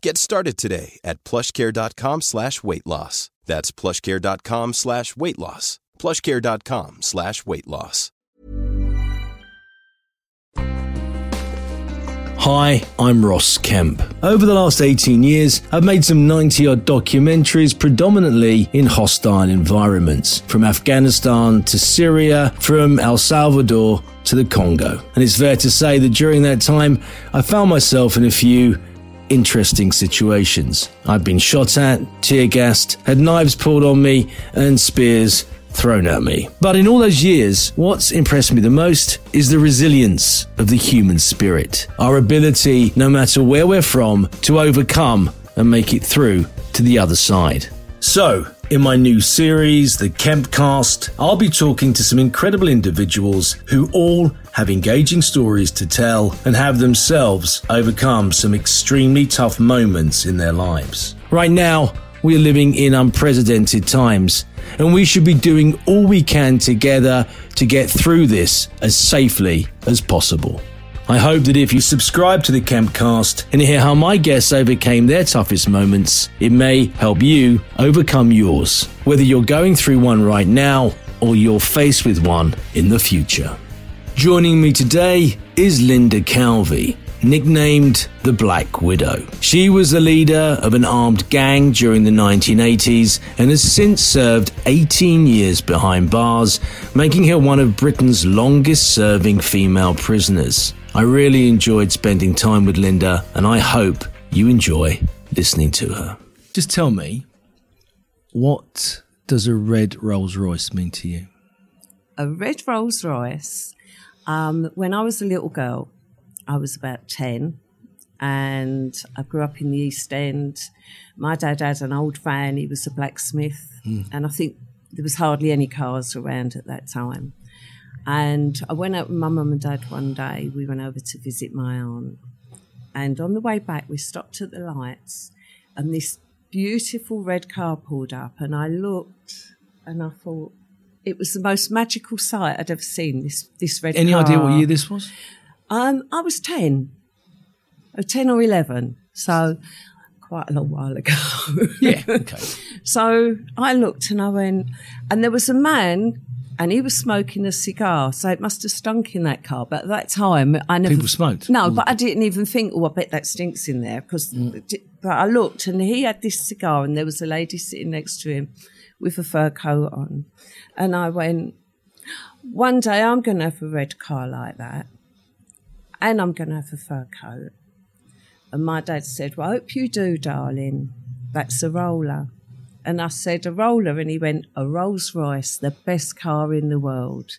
Get started today at plushcare.com slash weight loss. That's plushcare.com slash weight loss. Plushcare.com slash weight loss. Hi, I'm Ross Kemp. Over the last 18 years, I've made some 90 odd documentaries predominantly in hostile environments, from Afghanistan to Syria, from El Salvador to the Congo. And it's fair to say that during that time, I found myself in a few interesting situations. I've been shot at, tear gassed, had knives pulled on me, and spears thrown at me. But in all those years, what's impressed me the most is the resilience of the human spirit. Our ability, no matter where we're from, to overcome and make it through to the other side. So, in my new series, The Kempcast, I'll be talking to some incredible individuals who all have engaging stories to tell and have themselves overcome some extremely tough moments in their lives. Right now, we are living in unprecedented times, and we should be doing all we can together to get through this as safely as possible. I hope that if you subscribe to the Kempcast and hear how my guests overcame their toughest moments, it may help you overcome yours, whether you're going through one right now or you're faced with one in the future. Joining me today is Linda Calvey, nicknamed the Black Widow. She was the leader of an armed gang during the 1980s and has since served 18 years behind bars, making her one of Britain's longest serving female prisoners. I really enjoyed spending time with Linda, and I hope you enjoy listening to her. Just tell me, what does a red Rolls Royce mean to you? A red Rolls Royce. Um, when I was a little girl, I was about 10 and I grew up in the East End. My dad had an old van, he was a blacksmith, mm. and I think there was hardly any cars around at that time. And I went out with my mum and dad one day. We went over to visit my aunt. And on the way back, we stopped at the lights, and this beautiful red car pulled up. And I looked and I thought, it was the most magical sight I'd ever seen. This this red. Any car. idea what year this was? Um, I was ten, or ten or eleven, so quite a long while ago. yeah. Okay. so I looked and I went, and there was a man and he was smoking a cigar, so it must have stunk in that car. But at that time, I never people smoked. No, but I didn't even think, oh, I bet that stinks in there. Because, mm. but I looked, and he had this cigar, and there was a lady sitting next to him with a fur coat on, and I went, one day I'm going to have a red car like that, and I'm going to have a fur coat. And my dad said, well, I hope you do, darling. That's a roller. And I said, a roller. And he went, a Rolls Royce, the best car in the world.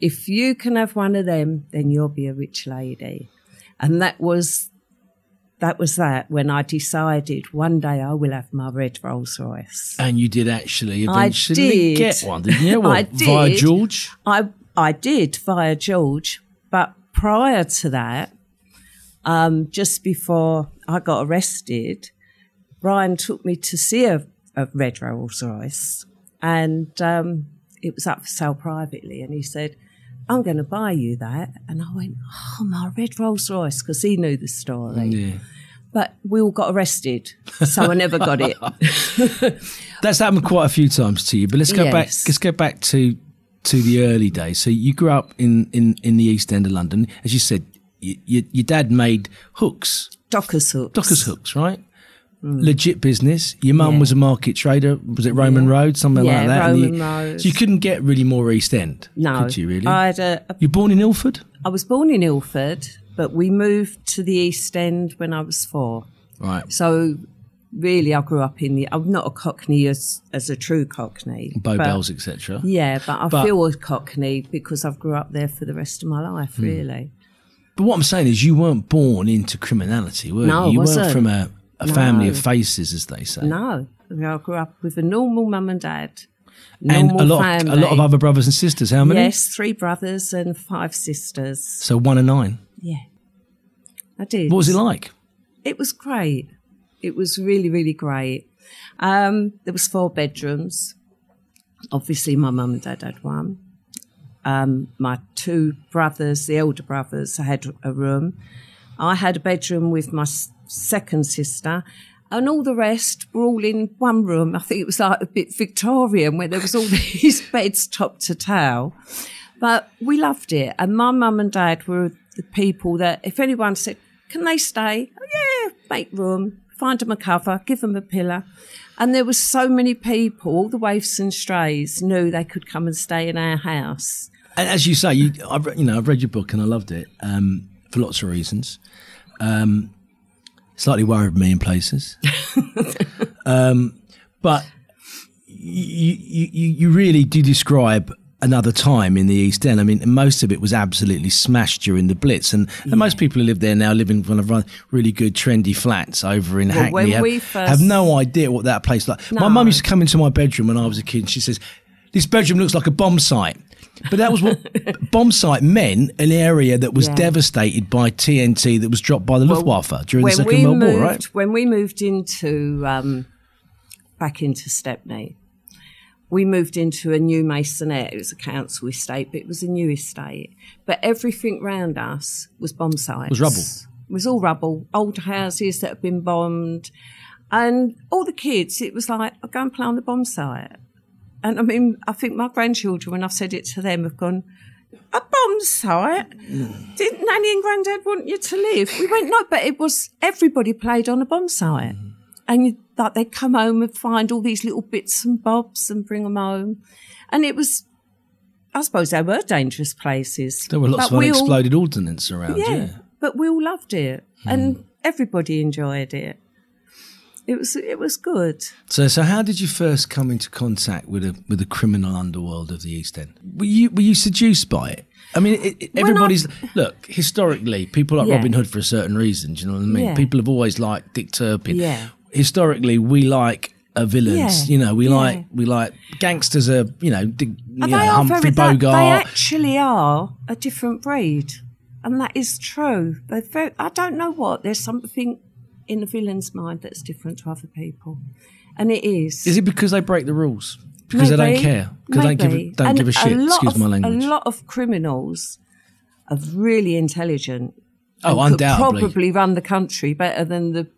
If you can have one of them, then you'll be a rich lady. And that was that was that when I decided one day I will have my red Rolls Royce. And you did actually eventually did. get one, didn't you? What, I did. Via George? I I did via George, but prior to that, um, just before I got arrested, Brian took me to see a of red Rolls Royce, and um, it was up for sale privately. And he said, "I'm going to buy you that." And I went, "Oh, my red Rolls Royce," because he knew the story. Yeah. But we all got arrested, so I never got it. That's happened quite a few times to you. But let's go Yes. back. Let's go back to to the early days. So you grew up in in in the East End of London, as you said. You, you, your dad made hooks, Dockers hooks. Dockers hooks, right? Legit business. Your mum Yeah. was a market trader. Was it Roman Yeah. Road, something Yeah, like that? Roman you, Road. So you couldn't get really more East End, No, could you? Really? I had a, a You're born in Ilford, I was born in Ilford, but we moved to the East End when I was four. right? So really, I grew up in the. I'm not a Cockney as as a true Cockney. Bow bells, etc. Yeah, but I But- feel a Cockney because I've grew up there for the rest of my life. Hmm. Really, But what I'm saying is, you weren't born into criminality, were No, you? You weren't from a, a family of faces, as they say. no, I grew up with a normal mum and dad. and a lot, family. a lot of other brothers and sisters. How many? Yes, three brothers and five sisters. So one and nine. Yeah, I did. What was it like? It was great. It was really, really great. Um, there was four bedrooms. Obviously, my mum and dad had one. Um, my two brothers, the elder brothers, had a room. I had a bedroom with my second sister, and all the rest were all in one room. I think it was like a bit Victorian, where there was all these beds top to tail. But we loved it, and my mum and dad were the people that if anyone said, "Can they stay?" Oh, yeah, make room, find them a cover, give them a pillow. And there were so many people, all the waifs and strays knew they could come and stay in our house. And as you say, you, I've, you know, I've read your book and I loved it um, for lots of reasons. Um, slightly worried me in places, um, but you, you, you really do describe another time in the East End. I mean, most of it was absolutely smashed during the Blitz, and, and most people who live there now live in one of really good, trendy flats over in Well, Hackney. have, first- have no idea what that place like. My mum used to come into my bedroom when I was a kid, and she says, "This bedroom looks like a bomb site." But that was what bomb site meant an area that was Yeah. devastated by TNT that was dropped by the Luftwaffe during the Second World moved, War, right? When we moved into um, back into Stepney, we moved into a new masonette. It was a council estate, but it was a new estate. But everything round us was bomb sites. Was rubble. It was all rubble. Old houses that had been bombed, and all the kids. It was like, I go and play on the bomb site. And I mean, I think my grandchildren, when I've said it to them, have gone, a bomb site? Didn't Nanny and Granddad want you to live? We went, no, but it was, everybody played on a bomb site. And you, like they'd come home and find all these little bits and bobs and bring them home. And it was, I suppose they were dangerous places. There were lots But of we all- unexploded ordnance around, yeah. yeah, but we all loved it. Hmm. And everybody enjoyed it. It was, it was good. So, so how did you first come into contact with the with the criminal underworld of the East End? Were you were you seduced by it? I mean, it, it- everybody's look historically. People like Yeah. Robin Hood for a certain reason. Do you know what I mean? Yeah. People have always liked Dick Turpin. Yeah. Historically, we like uh, villains. Yeah. You know, we Yeah. like we like gangsters. Are you know, Dick, you know they Humphrey very, they, Bogart. they actually are a different breed. And that is true. They're very, I don't know what. There's something in the villain's mind that's different to other people. And it is. Is it because they break the rules? Because they don't care? Because they don't give, a- don't give a shit? lot Excuse of, my language. A lot of criminals are really intelligent. Oh, undoubtedly. Probably run the country better than the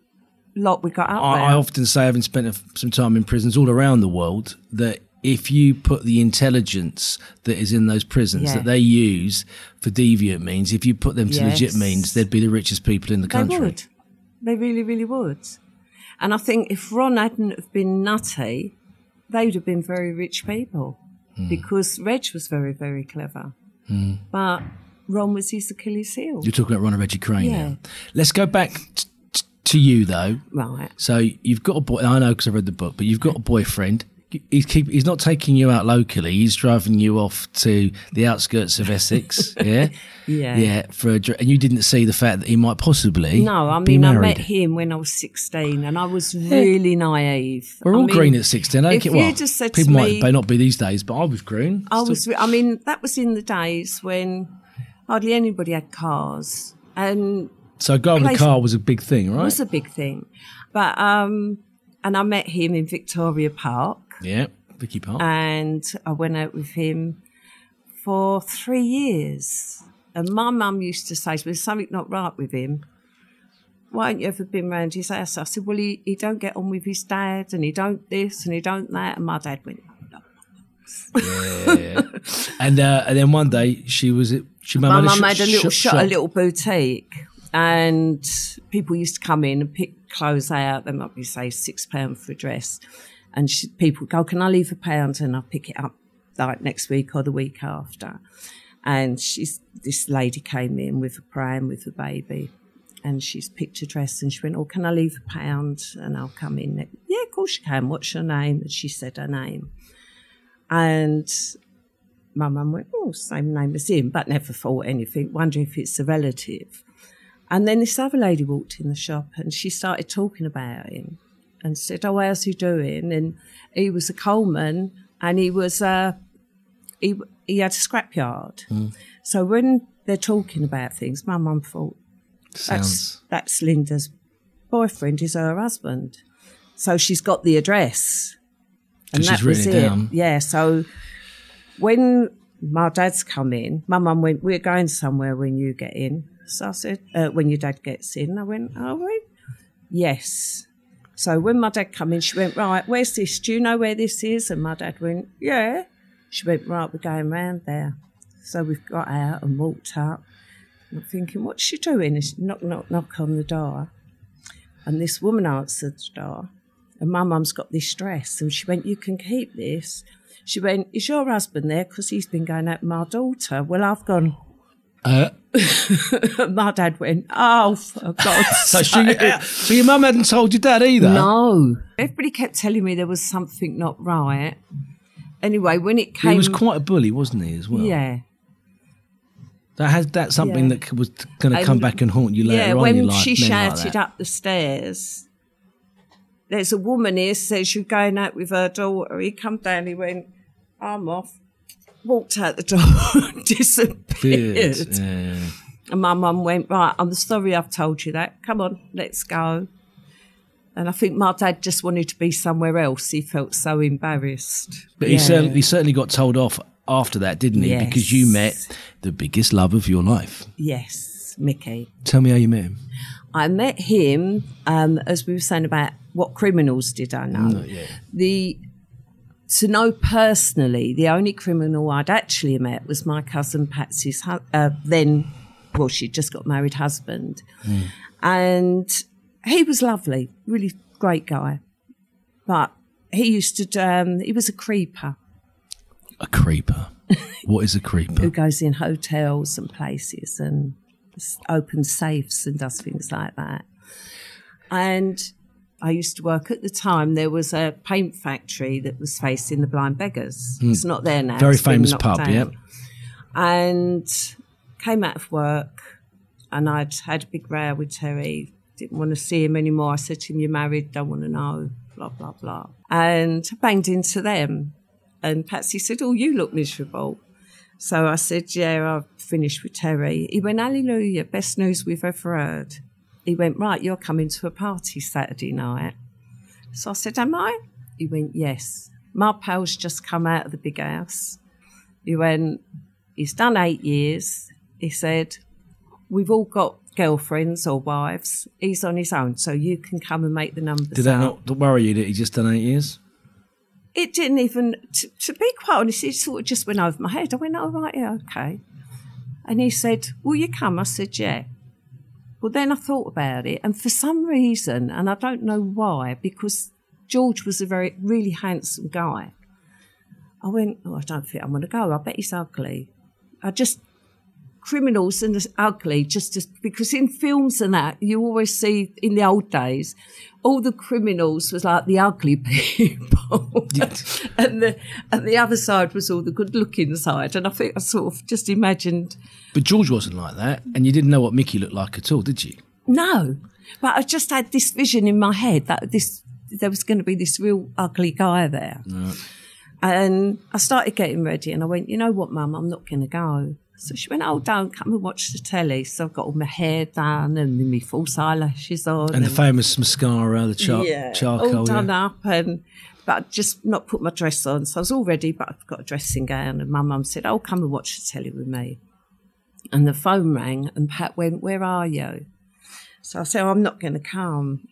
lot we got out I, there. I often say, having spent a, some time in prisons all around the world, that if you put the intelligence that is in those prisons Yeah. that they use for deviant means, if you put them to legit means, they'd be the richest people in the country. They would. They really, really would. And I think if Ron hadn't have been nutty, they would have been very rich people Hmm. because Reg was very, very clever. But Ron was his Achilles heel. You're talking about Ronald Reggie Kray Yeah. now. Let's go back t- t- to you though. Right. So you've got a boy. I know because I read the book, but you've got a boyfriend. He's keep. He's not taking you out locally. He's driving you off to the outskirts of Essex. yeah. Yeah. Yeah. For a, and you didn't see the fact that he might possibly No, I mean, I met him when I was 16 and I was really naive. We're I all mean, green at 16. I don't if get you just said to people might me- may not be these days, but I was green. I Still- was, I mean, that was in the days when hardly anybody had cars. And so a guy with a car was a big thing, right? It was a big thing. But um and I met him in Victoria Park yeah, Vicky Park. and I went out with him for three years. And my mum used to say to me, There's something not right with him. Why ain't you ever been round his house? I said, Well he, he don't get on with his dad and he don't this and he don't that and my dad went, yeah. and uh, and then one day she was at she My mum had a little sh- shop, a little boutique and people used to come in and pick clothes out. They might be say six pound for a dress, and she, people go, "Can I leave a pound?" And I'll pick it up like next week or the week after. And she's this lady came in with a pram with a baby, and she's picked a dress and she went, "Oh, can I leave a pound?" And I'll come in. Next. Yeah, of course you can. What's your name? And she said her name, and my mum went, "Oh, same name as him," but never thought anything. Wonder if it's a relative. And then this other lady walked in the shop and she started talking about him and said, "Oh, how's he doing?" And he was a coalman and he was uh, he he had a scrapyard. So when they're talking about things, my mum thought, that's Sounds. that's Linda's boyfriend is her husband. So she's got the address. and that was it it. down. Yeah. So when my dad's come in, my mum went, We're going somewhere when you get in. So I said, uh, when your dad gets in, I went, Are we? Yes. So when my dad come in, she went, Right, where's this? Do you know where this is? And my dad went, Yeah. She went, Right, we're going round there. So we've got out and walked up. I'm thinking, what's she doing? And she knock, knock, knock on the door. And this woman answered the door. And my mum's got this dress. And she went, You can keep this. She went, Is your husband there? Because he's been going out with my daughter. Well, I've gone. Uh, my dad went, Oh, for God's so, sake. she, so your mum hadn't told your dad either? No. Everybody kept telling me there was something not right. Anyway, when it came. He was quite a bully, wasn't he, as well? Yeah. That has that's something Yeah. that was going to come back and haunt you later yeah, on. when in life, she men like shouted up the stairs, there's a woman here says you're going out with her daughter. He come down, he went, I'm off. Walked out the door, disappeared. Yeah. And my mum went, Right, I'm sorry I've told you that. Come on, let's go. And I think my dad just wanted to be somewhere else. He felt so embarrassed. But he Yeah. certainly, he certainly got told off after that, didn't he? Because you met the biggest love of your life. Yes, Mickey. Tell me how you met him. I met him, um, as we were saying about what criminals did I know. The to know personally, the only criminal I'd actually met was my cousin Patsy's hu- uh, then, well, she'd just got married husband, and he was lovely, really great guy, but he used to um, he was a creeper A creeper. what is a creeper? who goes in hotels and places and opens safes and does things like that. And I used to work at the time. There was a paint factory that was facing the Blind Beggars. Hmm. It's not there now. Very famous pub, down. yep. And came out of work, and I'd had a big row with Terry. Didn't want to see him anymore. I said to him, "You're married. Don't want to know." Blah blah blah. And I banged into them. And Patsy said, "Oh, you look miserable." So I said, Yeah, I've finished with Terry. He went, Hallelujah, best news we've ever heard. He went, Right, you're coming to a party Saturday night. So I said, Am I? He went, Yes. My pal's just come out of the big house. He went, He's done eight years. He said, We've all got girlfriends or wives. He's on his own, so you can come and make the numbers. Did that up." not worry you that he just done eight years? it didn't even, to, to be quite honest, it sort of just went over my head. I went, oh, right, yeah, okay. And he said, will you come? I said, yeah. Well, then I thought about it, and for some reason, and I don't know why, because George was a very, really handsome guy, I went, oh, I don't think I'm going to go. I bet he's ugly. I just, criminals and the ugly, just as, because in films and that, you always see in the old days, all the criminals was like the ugly people, and the and the other side was all the good-looking side. And I think I sort of just imagined, But George wasn't like that, and you didn't know what Mickey looked like at all, did you? no, but I just had this vision in my head that this there was going to be this real ugly guy there. And I started getting ready, and I went, you know what, Mum, I'm not going to go. So she went, oh, don't come and watch the telly. So I've got all my hair done and my false eyelashes on. And the famous mascara, the char- charcoal. all done yeah. up and but I'd just not put my dress on. So I was all ready, but I've got a dressing gown. And my mum said, "Oh, come and watch the telly with me." And the phone rang, and Pat went, "Where are you?" So I said, oh, "I'm not going to come."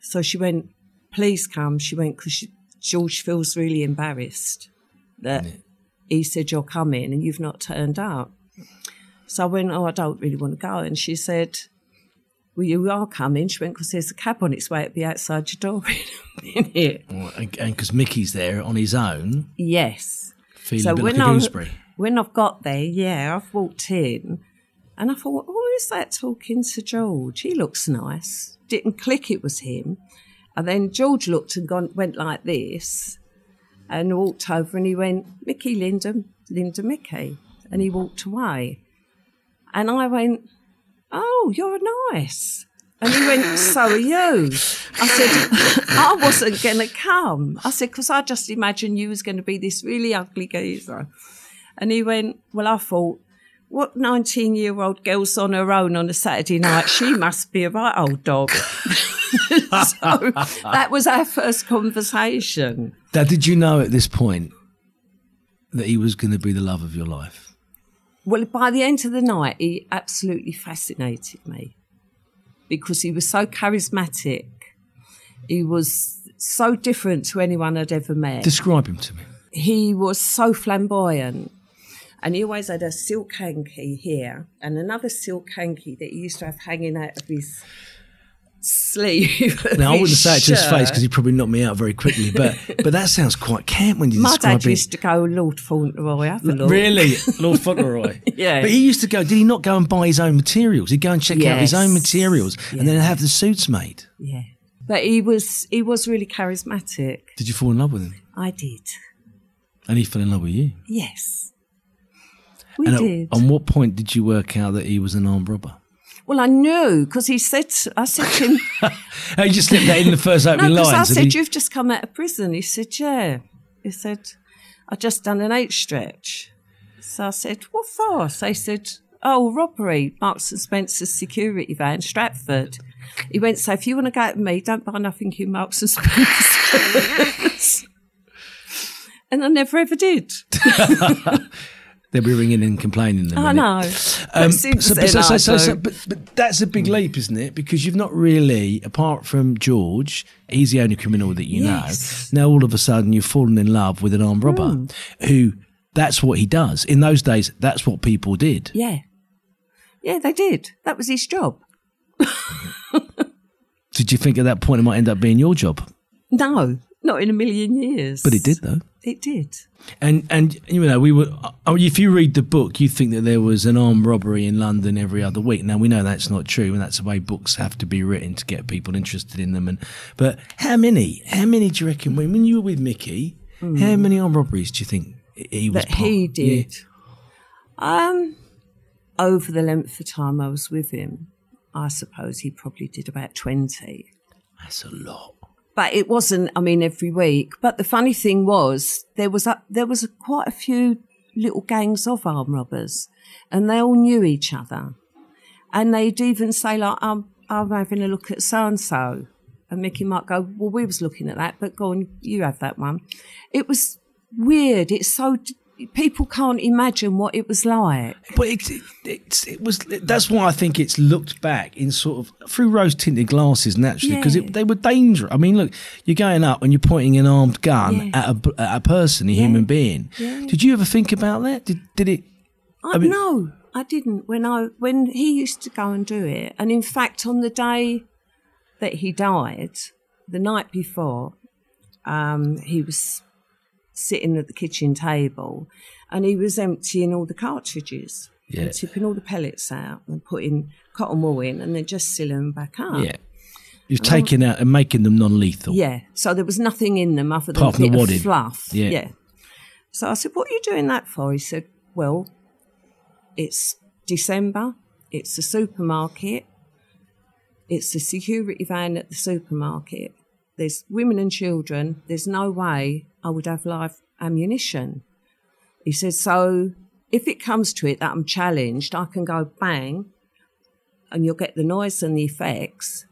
So she went, "Please come." She went because George feels really embarrassed that he said you're coming and you've not turned up. So I went, "Oh, I don't really want to go." And she said, well, you are coming. She went, because there's a cab on its way. It'll be outside your door in a minute. And because Mickey's there on his own, Yes. feeling So a bit when like a I- gooseberry. When I've got there, yeah, I've walked in and I thought, oh, is that talking to George? He looks nice. Didn't click it was him. And then George looked and gone, went like this and walked over and he went, Mickey, Linda, Linda, Mickey. And he walked away. And I went, oh, you're nice. And he went, so are you. I said, I wasn't going to come. I said, because I just imagined you was going to be this really ugly geezer. And he went, well, I thought, what 19 year old girl's on her own on a Saturday night? She must be a right old dog. so that was our first conversation. Did you know at this point that he was going to be the love of your life? Well, by the end of the night, he absolutely fascinated me because he was so charismatic. He was so different to anyone I'd ever met. Describe him to me. he was so flamboyant. And he always had a silk hanky here and another silk hanky that he used to have hanging out of his sleeve. Now, I wouldn't say it to his face because he'd probably knock me out very quickly, but but that sounds quite camp when you My describe dad it. My dad used to go, Lord Fauntleroy, have a look. Really, Lord Fauntleroy. Yeah. but he used to go. Did he not go and buy his own materials? He'd go and check out his Yes. own materials and then have the suits made. Yeah. But he was he was really charismatic. Did you fall in love with him? I did. And he fell in love with you. Yes. We and at- did. on what point did you work out that he was an armed robber? Well, I knew because he said, I said to him, Oh, you just slipped that in the first No, opening I lines. and said, he- You've just come out of prison. He said, Yeah. He said, I just done an eight stretch. So I said, What for? So he said, Oh, robbery, Marks and Spencer's security van, Stratford. He went, So if you want to go to me, don't buy nothing in Marks and Spencer's. and I never ever did. They'll be ringing and complaining. in I know. But Um, so, then, so, so, so, so- but, but that's a big leap, isn't it? Because you've not really, apart from George, he's the only criminal that you Yes. know. Now all of a sudden you've fallen in love with an armed robber Hmm. who that's what he does. In those days, that's what people did. yeah. Yeah, they did. That was his job. Did you think at that point it might end up being your job? No, not in a million years. But it did though. It did. And and you know we were. oh, If you read the book, you think that there was an armed robbery in London every other week. Now we know that's not true, and that's the way books have to be written to get people interested in them. And but how many? How many do you reckon when, when you were with Mickey? How many armed robberies do you think he was? That he part- Yeah. did. Um, over the length of time I was with him, I suppose he probably did about twenty. That's a lot. But it wasn't. I mean, every week. But the funny thing was, there was a, there was a, quite a few little gangs of armed robbers, and they all knew each other. And they'd even say like, "I'm I'm having a look at so and so," and Mickey might go, "Well, we was looking at that, but go on, you have that one." It was weird. It's so people can't imagine what it was like. But it, it, it's it was that's why I think it's looked back in sort of through rose tinted glasses naturally because Yeah. they were dangerous. I mean, look, you're going up and you're pointing an armed gun Yeah. at a at a person, a human being. Yeah. Did you ever think about that? Did did it? I, mean- no, I didn't. When I when he used to go and do it, and in fact, on the day that he died, the night before, um, he was sitting at the kitchen table, and he was emptying all the cartridges, Yeah. and tipping all the pellets out, and putting cotton wool in, and then just sealing them back up. Yeah, you've taken out and making them non-lethal. Yeah. So there was nothing in them other than Apart a from the bit of fluff. Yeah. Yeah. So I said, "What are you doing that for?" He said, "Well, it's December. It's the supermarket. It's the security van at the supermarket. There's women and children. There's no way I would have live ammunition." He said, "So if it comes to it that I'm challenged, I can go bang." And you'll get the noise and the effects.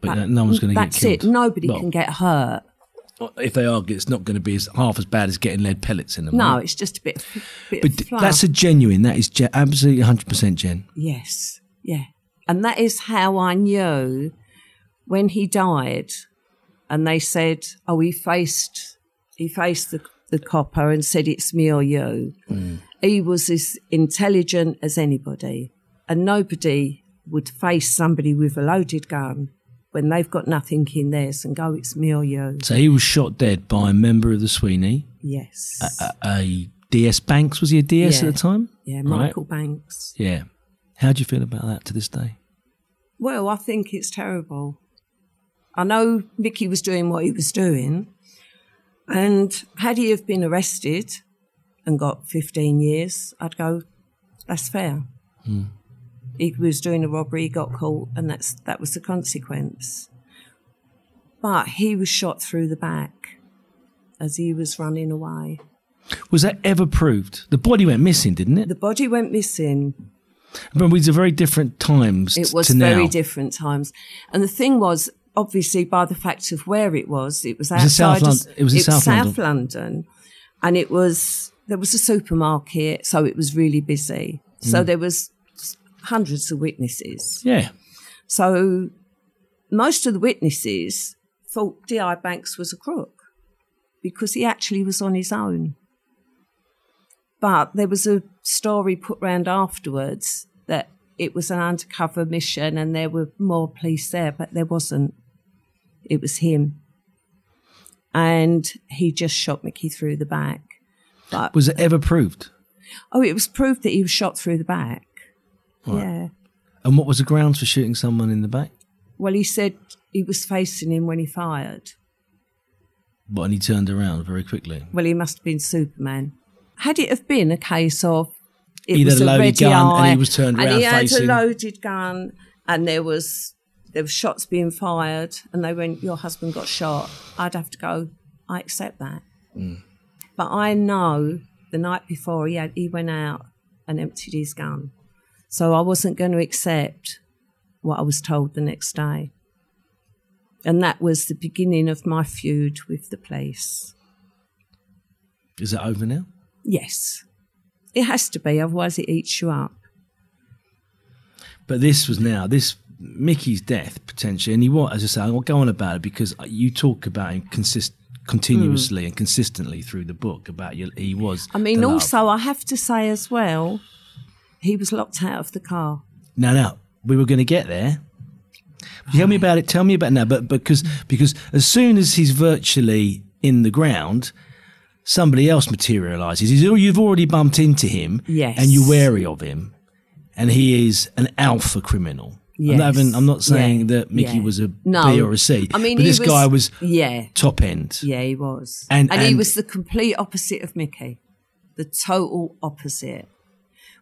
but no- no one's going to get That's killed. it. Nobody Well, can get hurt. If they are, it's not going to be as, half as bad as getting lead pellets in them. No, right? it's just a bit, bit but that's a genuine. That is ge- absolutely 100 percent Jen. yes, yeah, and that is how I knew when he died, and they said, "Oh, he faced, he faced the the copper and said it's me or you." Mm. He was as intelligent as anybody, and nobody would face somebody with a loaded gun when they've got nothing in theirs and go, it's me or you. So he was shot dead by a member of the Sweeney, Yes. a, a DS Banks. Was he a DS Yeah. at the time? yeah, Right. Michael Banks. Yeah. How do you feel about that to this day? Well, I think it's terrible. I know Mickey was doing what he was doing, and had he have been arrested and got 15 years, I'd go, that's fair. Hmm. He was doing a robbery, he got caught, and that's that was the consequence. But he was shot through the back as he was running away. Was that ever proved? The body went missing, didn't it? The body went missing. But these are very different times It was to now. very different times. And the thing was, obviously, by the fact of where it was, it was was in South outside. of- Lon- it was in South South London, and it was there was a supermarket, so it was really busy. Mm. So there was hundreds of witnesses. Yeah. So most of the witnesses thought Di Banks was a crook because he actually was on his own. But there was a story put round afterwards that it was an undercover mission and there were more police there, but there wasn't. It was him. And he just shot Mickey through the back. But Was it ever proved? oh, it was proved that he was shot through the back. Yeah. And what was the grounds for shooting someone in the back? Well, he said he was facing him when he fired. But and he turned around very quickly. Well, he must have been Superman. Had it have been a case of it He'd was had a loaded gun and he was turned around and he had facing- a loaded gun, and there was there were shots being fired, and they went, "Your husband got shot." I'd have to go. I accept that, Mm. but I know the night before he had he went out and emptied his gun, so I wasn't going to accept what I was told the next day. And that was the beginning of my feud with the police. Is it over now? Yes. It has to be, otherwise it eats you up. But this was now this Mickey's death potentially, and he was as I say, I won't go on about it because you talk about him consist continuously and consistently through the book about you. He was. I mean, also, I have to say as well, he was locked out of the car. No, no, we were going to get there. Tell me about it. Tell me about it now. But because because as soon as he's virtually in the ground, somebody else materialises. He's, you've already bumped into him, Yes. and you're wary of him, and he is an alpha criminal. I'm, not having, I'm not saying Yeah. that Mickey Yeah. was a B No. or a C. I mean, but this was- guy was Yeah. top end. Yeah, he was. And- And, he was the complete opposite of Mickey. The total opposite.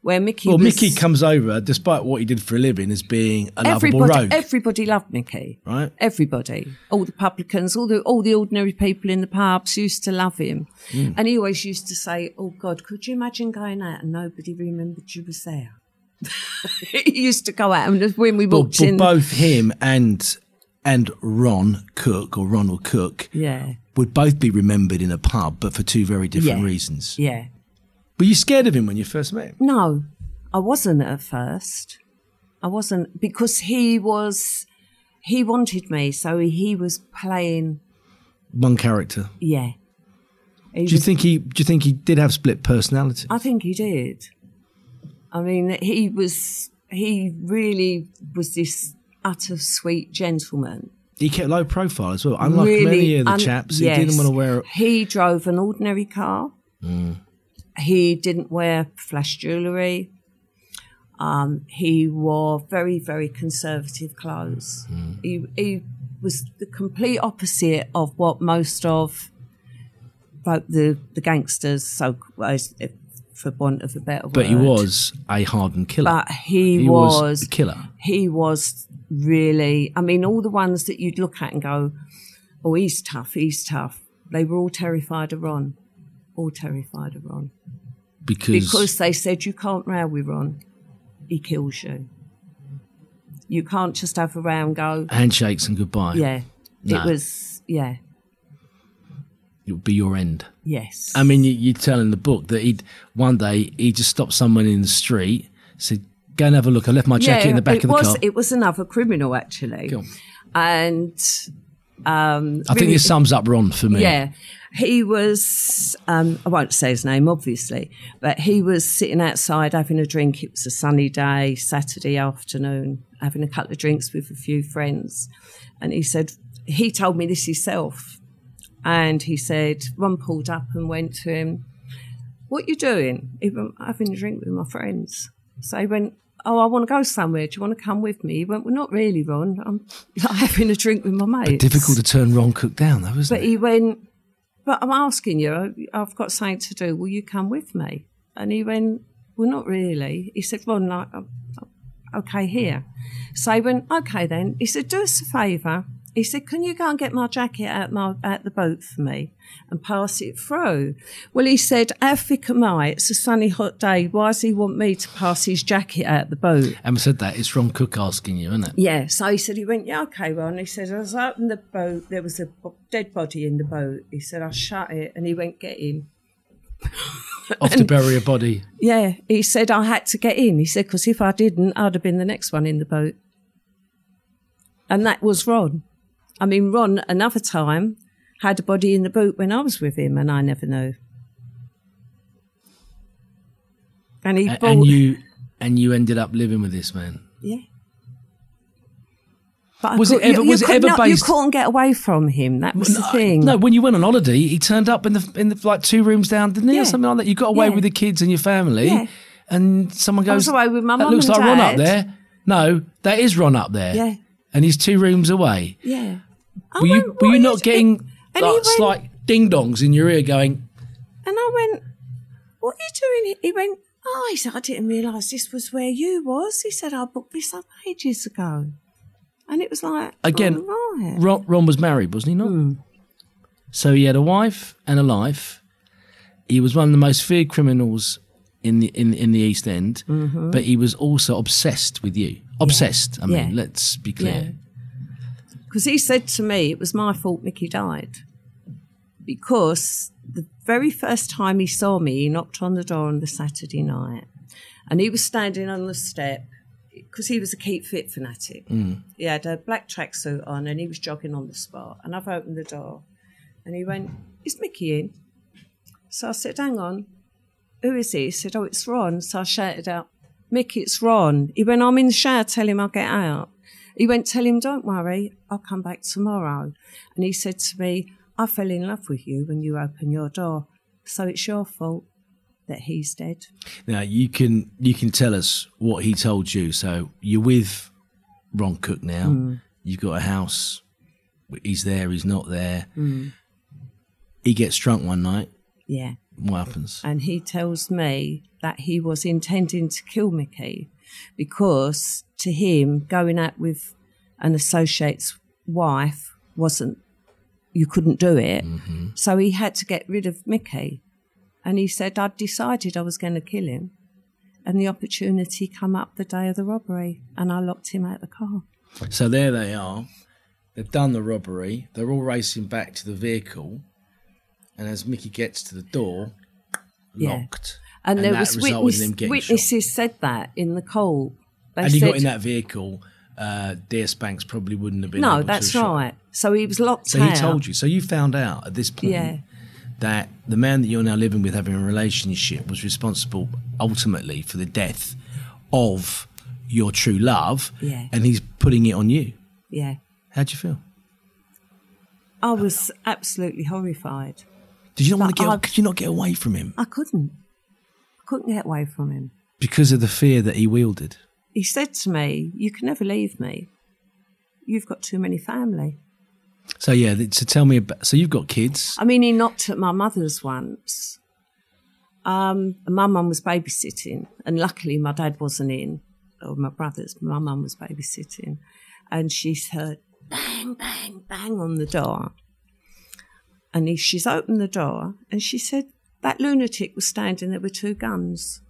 Where Mickey Well, was. Mickey comes over, despite what he did for a living, as being a lovable rogue, everybody loved Mickey. right? Everybody, all the publicans, all the all the ordinary people in the pubs used to love him, Hmm. and he always used to say, "Oh God, could you imagine going out and nobody remembered you was there?" he used to go out, and when we walked well, in, both him and and Ron Cook or Ronald Cook yeah, would both be remembered in a pub, but for two very different Yeah. reasons. yeah. Were you scared of him when you first met him? No, I wasn't at first. I wasn't because he was he wanted me, so he was playing. One character. Yeah, he Do you was think he? Do you think he did have split personality? I think he did. I mean, he was, he really was this utter sweet gentleman. He kept low profile as well. Unlike really, many of the un- chaps, he yes. didn't want to wear. He drove an ordinary car. Mm. He didn't wear flash jewellery. Um, he wore very, very conservative clothes. Mm. He, he was the complete opposite of what most of the the gangsters, so for want of a better word. But he was a hardened killer. But he, He was, was a killer. He was really. I mean, all the ones that you'd look at and go, "Oh, he's tough. He's tough." They were all terrified of Ron. All terrified of Ron because, because they said you can't row with Ron. He kills you. You can't just have a row and go. handshakes and goodbye. Yeah, No. it was. Yeah, it would be your end. yes. I mean, you, you tell in the book that he'd one day he just stopped someone in the street, said, "Go and have a look. I left my jacket in the back of the was, car." It was another criminal actually, and Um, I think really- this sums up Ron for me. yeah. He was, um, I won't say his name, obviously, but he was sitting outside having a drink. It was a sunny day, Saturday afternoon, having a couple of drinks with a few friends. And he said, he told me this himself. And he said, Ron pulled up and went to him, What you doing? He went, having a drink with my friends. So he went, Oh, I want to go somewhere. Do you want to come with me? He went, Well, not really, Ron. I'm like, having a drink with my mates. Difficult to turn Ron Cook down, though, isn't But it? he went, but I'm asking you, I've got something to do. Will you come with me? And he went, well, not really. He said, Ron, like, I'm okay, here. So he went, okay then. He said, do us a favour. He said, can you go and get my jacket out, my, out the boat for me and pass it through? Well, he said, how thick am I? It's a sunny, hot day. Why does he want me to pass his jacket out the boat? Emma said that. It's Ron Cook asking you, isn't it? Yeah, so he said, he went, yeah, okay, Ron. He said, I was out in the boat, there was a dead body in the boat. He said, I shut it, and he went, get in. Off to bury a body. Yeah, he said, I had to get in. He said, because if I didn't, I'd have been the next one in the boat. And that was Ron. I mean, Ron, another time, had a body in the boat when I was with him, and I never knew. And he A- bought. and you and you ended up living with this man. Yeah. But I Was it ever- you, was you it ever not- based- You couldn't get away from him. That was the thing. No, when you went on holiday, he turned up in the in the like two rooms down, didn't he, Yeah. or something like that? You got away Yeah. with the kids and your family, Yeah. and someone goes, was away with my "That looks and like Ron up there." No, that is Ron up there. Yeah. and he's two rooms away. Yeah. I Were you were you not getting And like went- slight ding dongs in your ear, going, And I went, What are you doing? He went, Oh, he said, I didn't realise this was where you was. He said, I booked this up ages ago. And it was like, Again, right. Ron, Ron was married, wasn't he not? Hmm. So he had a wife and a life. He was one of the most feared criminals in the in in the East End, Mm-hmm. but he was also obsessed with you. Obsessed. I mean, Yeah. let's be clear. Because he said to me, it was my fault Mickey died. Because the very first time he saw me, he knocked on the door on the Saturday night. And he was standing on the step because he was a keep fit fanatic. Mm. He had a black tracksuit on and he was jogging on the spot. And I've opened the door and he went, Is Mickey in? So I said, Hang on. Who is he? He said, Oh, it's Ron. So I shouted out, Mickey, it's Ron. He went, I'm in the shower, tell him I'll get out. He went, Tell him, don't worry, I'll come back tomorrow. And he said to me, I fell in love with you when you opened your door. So it's your fault that he's dead. Now you can you can tell us what he told you. So you're with Ron Cook now. Hmm. You've got a house. He's there. He's not there. Hmm. He gets drunk one night. Yeah. What happens? and he tells me that he was intending to kill Mickey because to him going out with an associate's wife wasn't you couldn't do it mm-hmm. so he had to get rid of Mickey and he said I'd decided I was going to kill him and the opportunity come up the day of the robbery and I locked him out of the car So there they are. They've done the robbery. They're all racing back to the vehicle. And as Mickey gets to the door, Yeah. locked. and, there was witness, witnesses said that in the court they Had he said, got in that vehicle, uh, DS Banks probably wouldn't have been. no that's right so he was locked So out he told you. So you found out at this point Yeah. that the man that you're now living with, having a relationship, was responsible ultimately for the death of your true love. Yeah. And he's putting it on you. yeah How'd you feel? I was absolutely horrified. Did you not want to get? I- Could you not get away from him I couldn't. I couldn't get away from him. because of the fear that he wielded? He said to me, You can never leave me. You've got too many family. So yeah. So tell me about. So you've got kids. I mean, he knocked at my mother's once. Um, my mum was babysitting, and luckily my dad wasn't in, or my brothers. My mum was babysitting, and she's heard bang, bang, bang on the door. And he, she's opened the door, and she said that lunatic was standing there with two guns,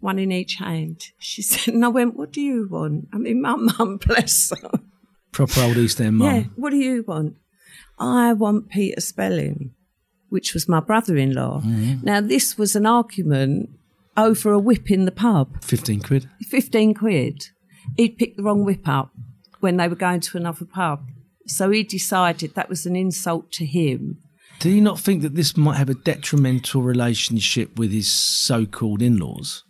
one in each hand. She said, and I went, "What do you want?" I mean, my mum, bless her. Proper old East End mum. Yeah, what do you want? I want Peter Spelling, which was my brother in law. Mm-hmm. Now, this was an argument over a whip in the pub Fifteen quid. 15 quid. He'd picked the wrong whip up when they were going to another pub. So he decided that was an insult to him. Did he not think that this might have a detrimental relationship with his so-called in-laws? You know,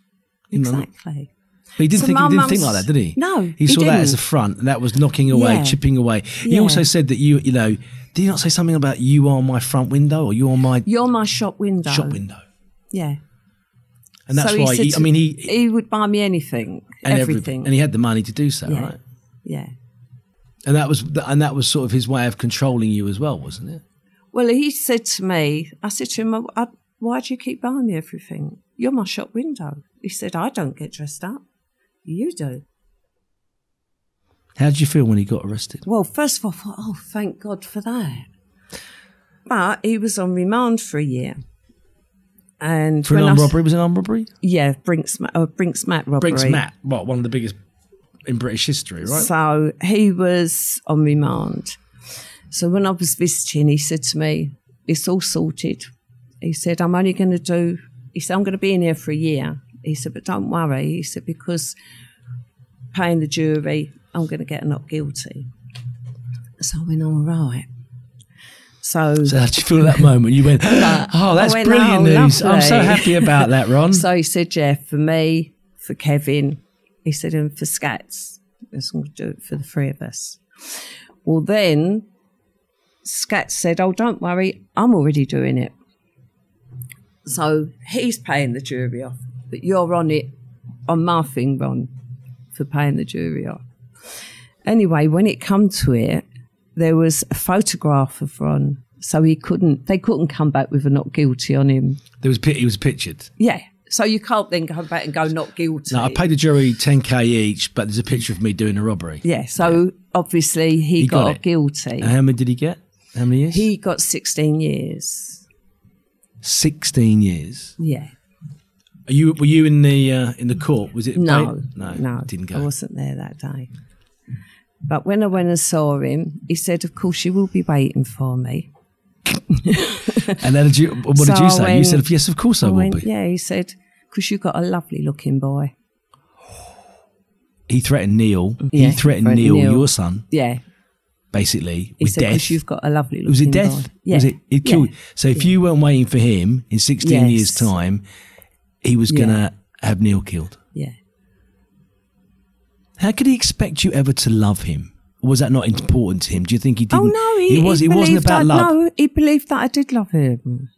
Exactly. But he didn't So think he didn't think like that, did he? No, he he saw that as a front, and that was knocking away, Yeah. chipping away. He Yeah. also said that you, you know, did he not say something about you are my front window or you are my You're my shop window. shop window? Yeah. And that's So why. said He, I mean, he he would buy me anything, and every- everything. and he had the money to do so, Yeah. right? yeah. And that was and that was sort of his way of controlling you as well, wasn't it? Well, he said to me, I said to him, why do you keep buying me everything? You're my shop window. He said, I don't get dressed up. You do. How did you feel when he got arrested? Well, first of all, I thought, oh, thank God for that. But he was on remand for a year. And For an armed robbery, was it an armed robbery? Yeah, Brinks, uh, Brinks Mat robbery. Brinks Mat, what one of the biggest in British history, right? So he was on remand. So when I was visiting, he said to me, It's all sorted. He said, I'm only going to do, he said, I'm going to be in here for a year. He said, But don't worry. He said, Because paying the jury, I'm going to get a not guilty. So I went, All right. So, So how did you feel at that moment? You went, oh, that's went, brilliant "Oh, news. I'm so happy about that, Ron. so he said, Yeah, for me, for Kevin, he said, and for Scats, I'm going to do it for the three of us. Well, then Scats said, Oh, don't worry, I'm already doing it. So he's paying the jury off, but you're on it on my thing, Ron, for paying the jury off. Anyway, when it come to it, there was a photograph of Ron, so he couldn't. They couldn't come back with a not guilty on him. there was he was pictured. Yeah. So you can't then go back and go not guilty. No, I paid the jury 10k each, but there's a picture of me doing a robbery. Yeah. So obviously he, He got got, guilty. And how many did he get? How many years? he got 16 years. 16 years. Yeah. Are you were you in the uh, in the court? Was it No. paid? no, No. didn't go. I wasn't there that day. But when I went and saw him, he said, Of course, you will be waiting for me. And then did you? What did you say? you said, "Yes, of course I, I will went, be." Yeah. He said, Because you've got a lovely looking boy. He threatened Neil. Yeah, he threatened threatened Neil, Neil. your son, Yeah. basically He with said, death. You've got a lovely looking was it boy. death? Yeah. Was it? It killed. Yeah. So if you weren't waiting for him in 16 years' time, he was gonna have Neil killed. Yeah. How could he expect you ever to love him? Or was that not important to him? Do you think he oh, didn't? Oh no, he, it was. he It wasn't about I, love. No, he believed that I did love him.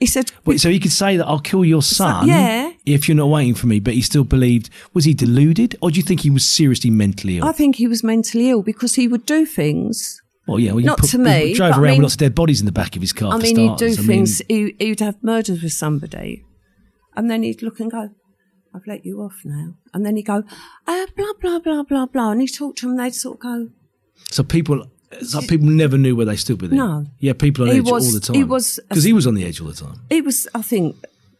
He said, Wait, so he could say that I'll kill your son yeah. if you're not waiting for me, but he still believed. Was he deluded, or do you think he was seriously mentally ill? I think he was mentally ill because he would do things. well, yeah, well, not put, to he me, drove but I around mean- with lots of dead bodies in the back of his car. I mean, he'd do. I mean, things. he, he'd have murders with somebody, and then he'd look and go, "I've let you off now," and then he'd go, uh, "Blah blah blah blah blah," and he'd talk to them. They'd sort of go, so people, so people never knew where they stood with him. No. yeah, people on He edge was- all the time. he was because he was on the edge all the time. "He was." I think,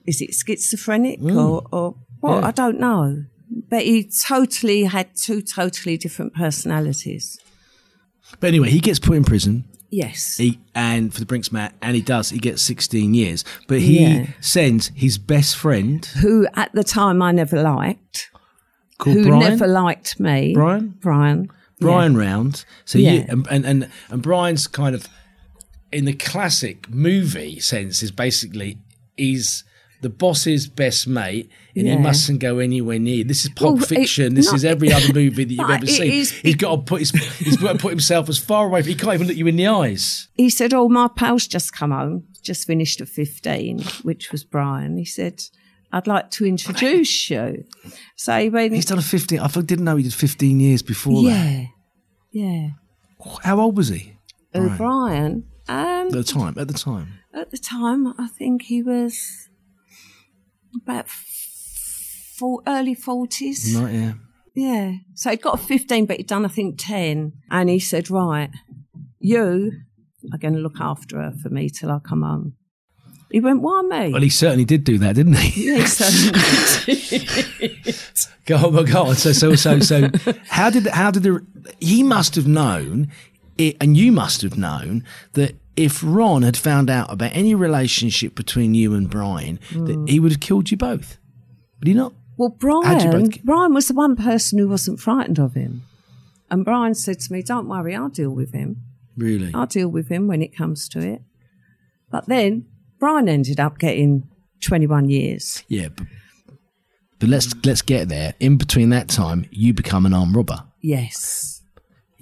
is it schizophrenic or or what? Mm. Yeah. I don't know. But he totally had two totally different personalities. But anyway, he gets put in prison. Yes. He, and for the Brinks Mat, and he does. He gets 16 years, but he Yeah. sends his best friend who at the time I never liked, called who Brian. never liked me. Brian? Brian. Brian round. So Yeah. you and, and and and Brian's kind of in the classic movie sense is basically he's the boss's best mate and he mustn't go anywhere near. This is Pulp Well, it- Fiction. this no, is every other movie that you've ever seen. is- he's got to put his he's got to put himself as far away. He can't even look you in the eyes. He said, "Oh, my pal's just come home, just finished at fifteen, which was Brian." He said, "I'd like to introduce you." So he went, He's done a 15. I didn't know he did 15 years before that. "Yeah, yeah." How old was he Uh, Brian, um, at the time? At the time. at the time, I think he was about four, early forties. Right, yeah. Yeah. So he'd got a 15, but he'd done, I think, 10. And he said, Right, you are going to look after her for me till I come home. He went, Why me? Well, he certainly did do that, didn't he? Yeah, he certainly did. Go on, well, go on. So, so, so, so, how did how did the he must have known, it, and you must have known that if Ron had found out about any relationship between you and Brian, that he would have killed you both. Would he not? Well, Brian, both Brian was the one person who wasn't frightened of him. And Brian said to me, Don't worry, I'll deal with him. Really? I'll deal with him when it comes to it. But then Brian ended up getting 21 years. Yeah, but, but let's let's get there. In between that time, you become an armed robber. Yes.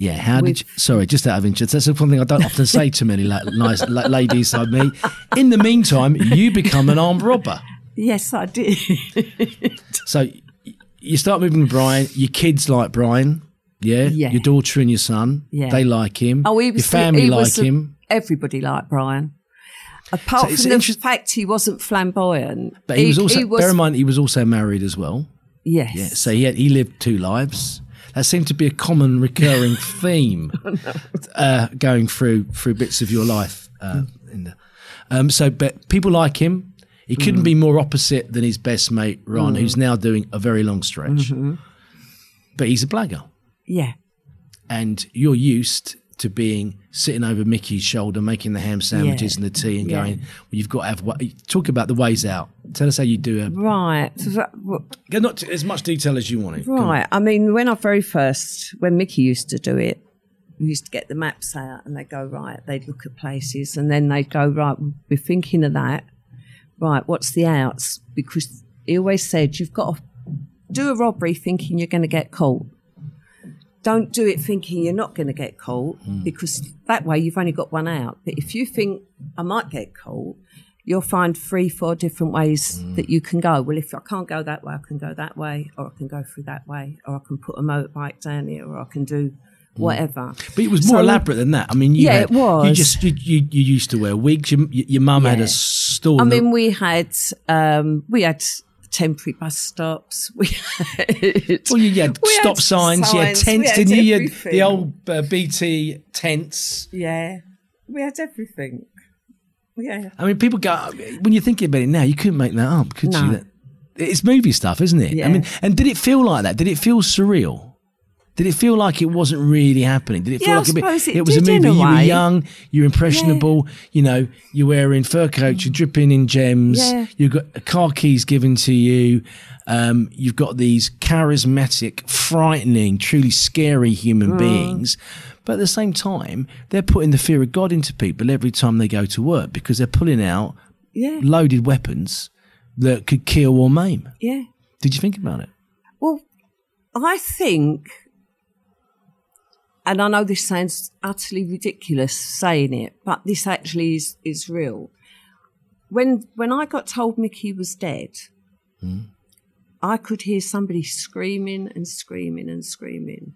Yeah, how did With- you? Sorry, just out of interest, that's one thing I don't often say to many la- nice la- ladies like me. In the meantime, you become an armed robber. Yes, I did. So you start moving with Brian. Your kids like Brian. Yeah. Yeah. Your daughter and your son. Yeah. They like him. Oh, he was. Your family he like was a- him. Everybody liked Brian. Apart So from the interest- fact he wasn't flamboyant, But he, was also. he was- bear in mind, he was also married as well. yes. Yeah. So he had, he lived two lives. That seemed to be a common recurring theme uh, going through through bits of your life. Uh, in the, um, so, but people like him. He couldn't be more opposite than his best mate Ron, who's now doing a very long stretch. But he's a blagger, yeah. and you're used to being sitting over Mickey's shoulder, making the ham sandwiches Yeah. and the tea, and Yeah. going, "Well, you've got to have." wa- Talk about the ways out. Tell us how you do it. Right. So that- w- Not as much detail as you wanted. Right. I mean, when I very first, when Mickey used to do it, we used to get the maps out and they'd go, right, they'd look at places and then they'd go, right, we're thinking of that. Right, what's the outs? Because he always said, you've got to do a robbery thinking you're going to get caught. Don't do it thinking you're not going to get caught hmm. because that way you've only got one out. But if you think I might get caught, you'll find three, four different ways hmm. that you can go. Well, if I can't go that way, I can go that way, or I can go through that way, or I can put a motorbike down here, or I can do hmm. whatever. But it was more So- elaborate than that. I mean, you Yeah, had, it was. You just you, you, you used to wear wigs. Your, your mum had a store. I mean, we had um, we had temporary bus stops. We had well, you had we stop had signs. You had signs, tents, didn't you? You had everything. the old uh, BT tents. yeah, we had everything. Yeah, I mean, people go when you're thinking about it now. You couldn't make that up, could No. you? It's movie stuff, isn't it? Yeah. I mean, and did it feel like that? Did it feel surreal? Did it feel like it wasn't really happening? Did it feel Yeah, like a bit, suppose it was a movie? a you were young, you're impressionable. You know, you're wearing fur coats, you're dripping in gems. Yeah. You've got car keys given to you. Um, you've got these charismatic, frightening, truly scary Mm. human beings. But at the same time, they're putting the fear of God into people every time they go to work because they're pulling out yeah, loaded weapons that could kill or maim. yeah. Did you think about it? Well, I think, and I know this sounds utterly ridiculous saying it, but this actually is, is real. When when I got told Mickey was dead, hmm? I could hear somebody screaming and screaming and screaming,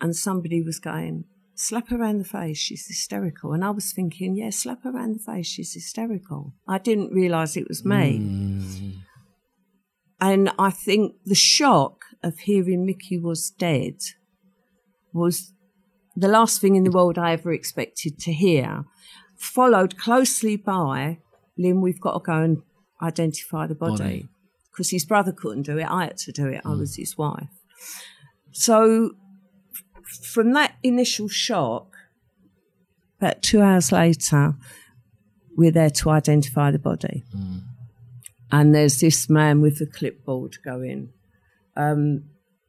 and somebody was going, "Slap her around the face, she's hysterical." And I was thinking, "Yeah, slap her around the face, she's hysterical." I didn't realise it was me. Hmm. And I think the shock of hearing Mickey was dead was the last thing in the world I ever expected to hear, followed closely by, Lynn, we've got to go and identify the Body. Because his brother couldn't do it, I had to do it, I was his wife. So f- from that initial shock, about two hours later, we're there to identify the body and there's this man with a clipboard going, um,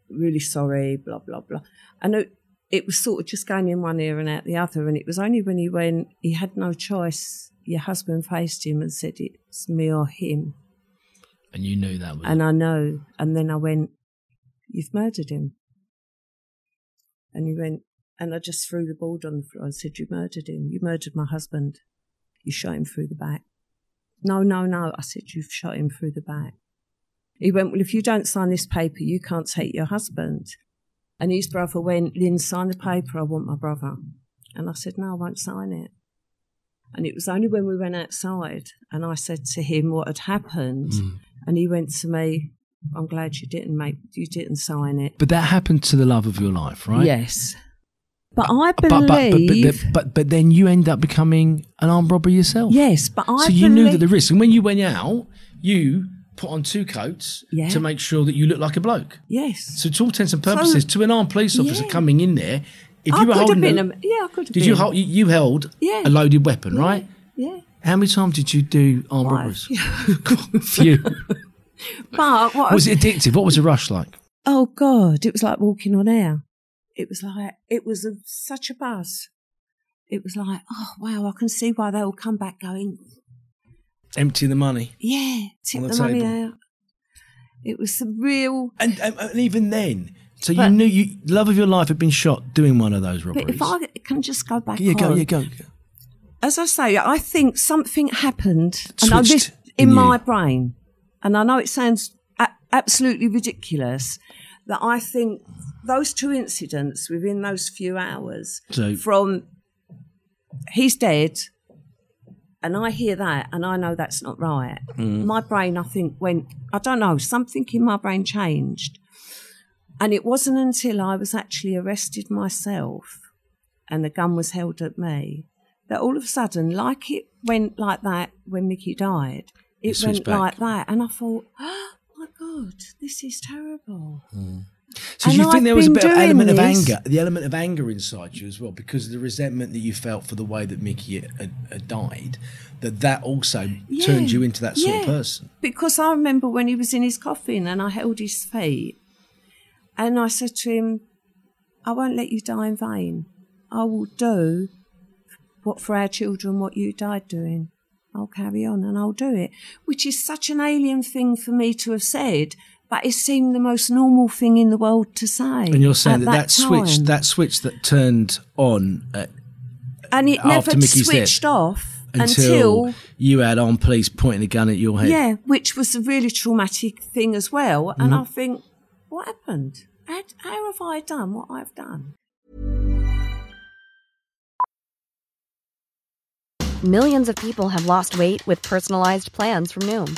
really sorry, blah, blah, blah. And it, it was sort of just going in one ear and out the other. And it was only when he went, he had no choice. Your husband faced him and said, It's me or him. And you knew that was. And I know. And then I went, You've murdered him. And he went, and I just threw the board on the floor and said, You murdered him. You murdered my husband. You shot him through the back. No, no, no. I said, You've shot him through the back. He went, Well, if you don't sign this paper, you can't take your husband. And his brother went, Lynn, sign the paper. I want my brother. And I said, No, I won't sign it. And it was only when we went outside and I said to him what had happened. Hmm. And he went to me, I'm glad you didn't make, you didn't sign it. but that happened to the love of your life, right? Yes. But I But, but, but, but, believe. but, but, but then you end up becoming an armed robber yourself. yes, but I so you knew that the risk. And when you went out, you put on two coats Yeah. to make sure that you look like a bloke. Yes. So to all intents and purposes, to an armed police officer Yeah. coming in there, if I you were could have holding been a, a, yeah, I could have did been. you hold you, you held Yeah. a loaded weapon, right? Yeah. How many times did you do armed robberies? Few. But what Was it addictive? What was the rush like? Oh God, it was like walking on air. It was like it was a, such a buzz. it was like, oh wow, I can see why they all come back going, Empty the money. yeah, tip the, the money out. It was a real. And, and, and even then, so you knew you love of your life had been shot doing one of those But robberies. if I can just go back yeah, go, yeah, go. go. as I say, I think something happened and I in in my you. brain, and I know it sounds a- absolutely ridiculous that I think those two incidents within those few hours, So- from he's dead, and I hear that, and I know that's not right. Mm. My brain, I think, went. I don't know. Something in my brain changed, and it wasn't until I was actually arrested myself, and the gun was held at me, that all of a sudden, like it went like that when Mickey died, it, went like that, and I thought, oh my god, this is terrible. So do you think I've there was a bit of element of anger, the element of anger inside you as well, because of the resentment that you felt for the way that Mickey had, had died, that that also Yeah, turned you into that sort of person. Because I remember when he was in his coffin and I held his feet and I said to him, I won't let you die in vain. I will do what for our children what you died doing. I'll carry on and I'll do it. Which is such an alien thing for me to have said, but it seemed the most normal thing in the world to say. And you're saying at that that, switch, that switch that turned on at, and it after never Mickey's death, switched off until, until you had armed police pointing a gun at your head. Yeah, which was a really traumatic thing as well. And Mm-hmm. I think, what happened? How, how have I done what I've done? Millions of people have lost weight with personalized plans from Noom,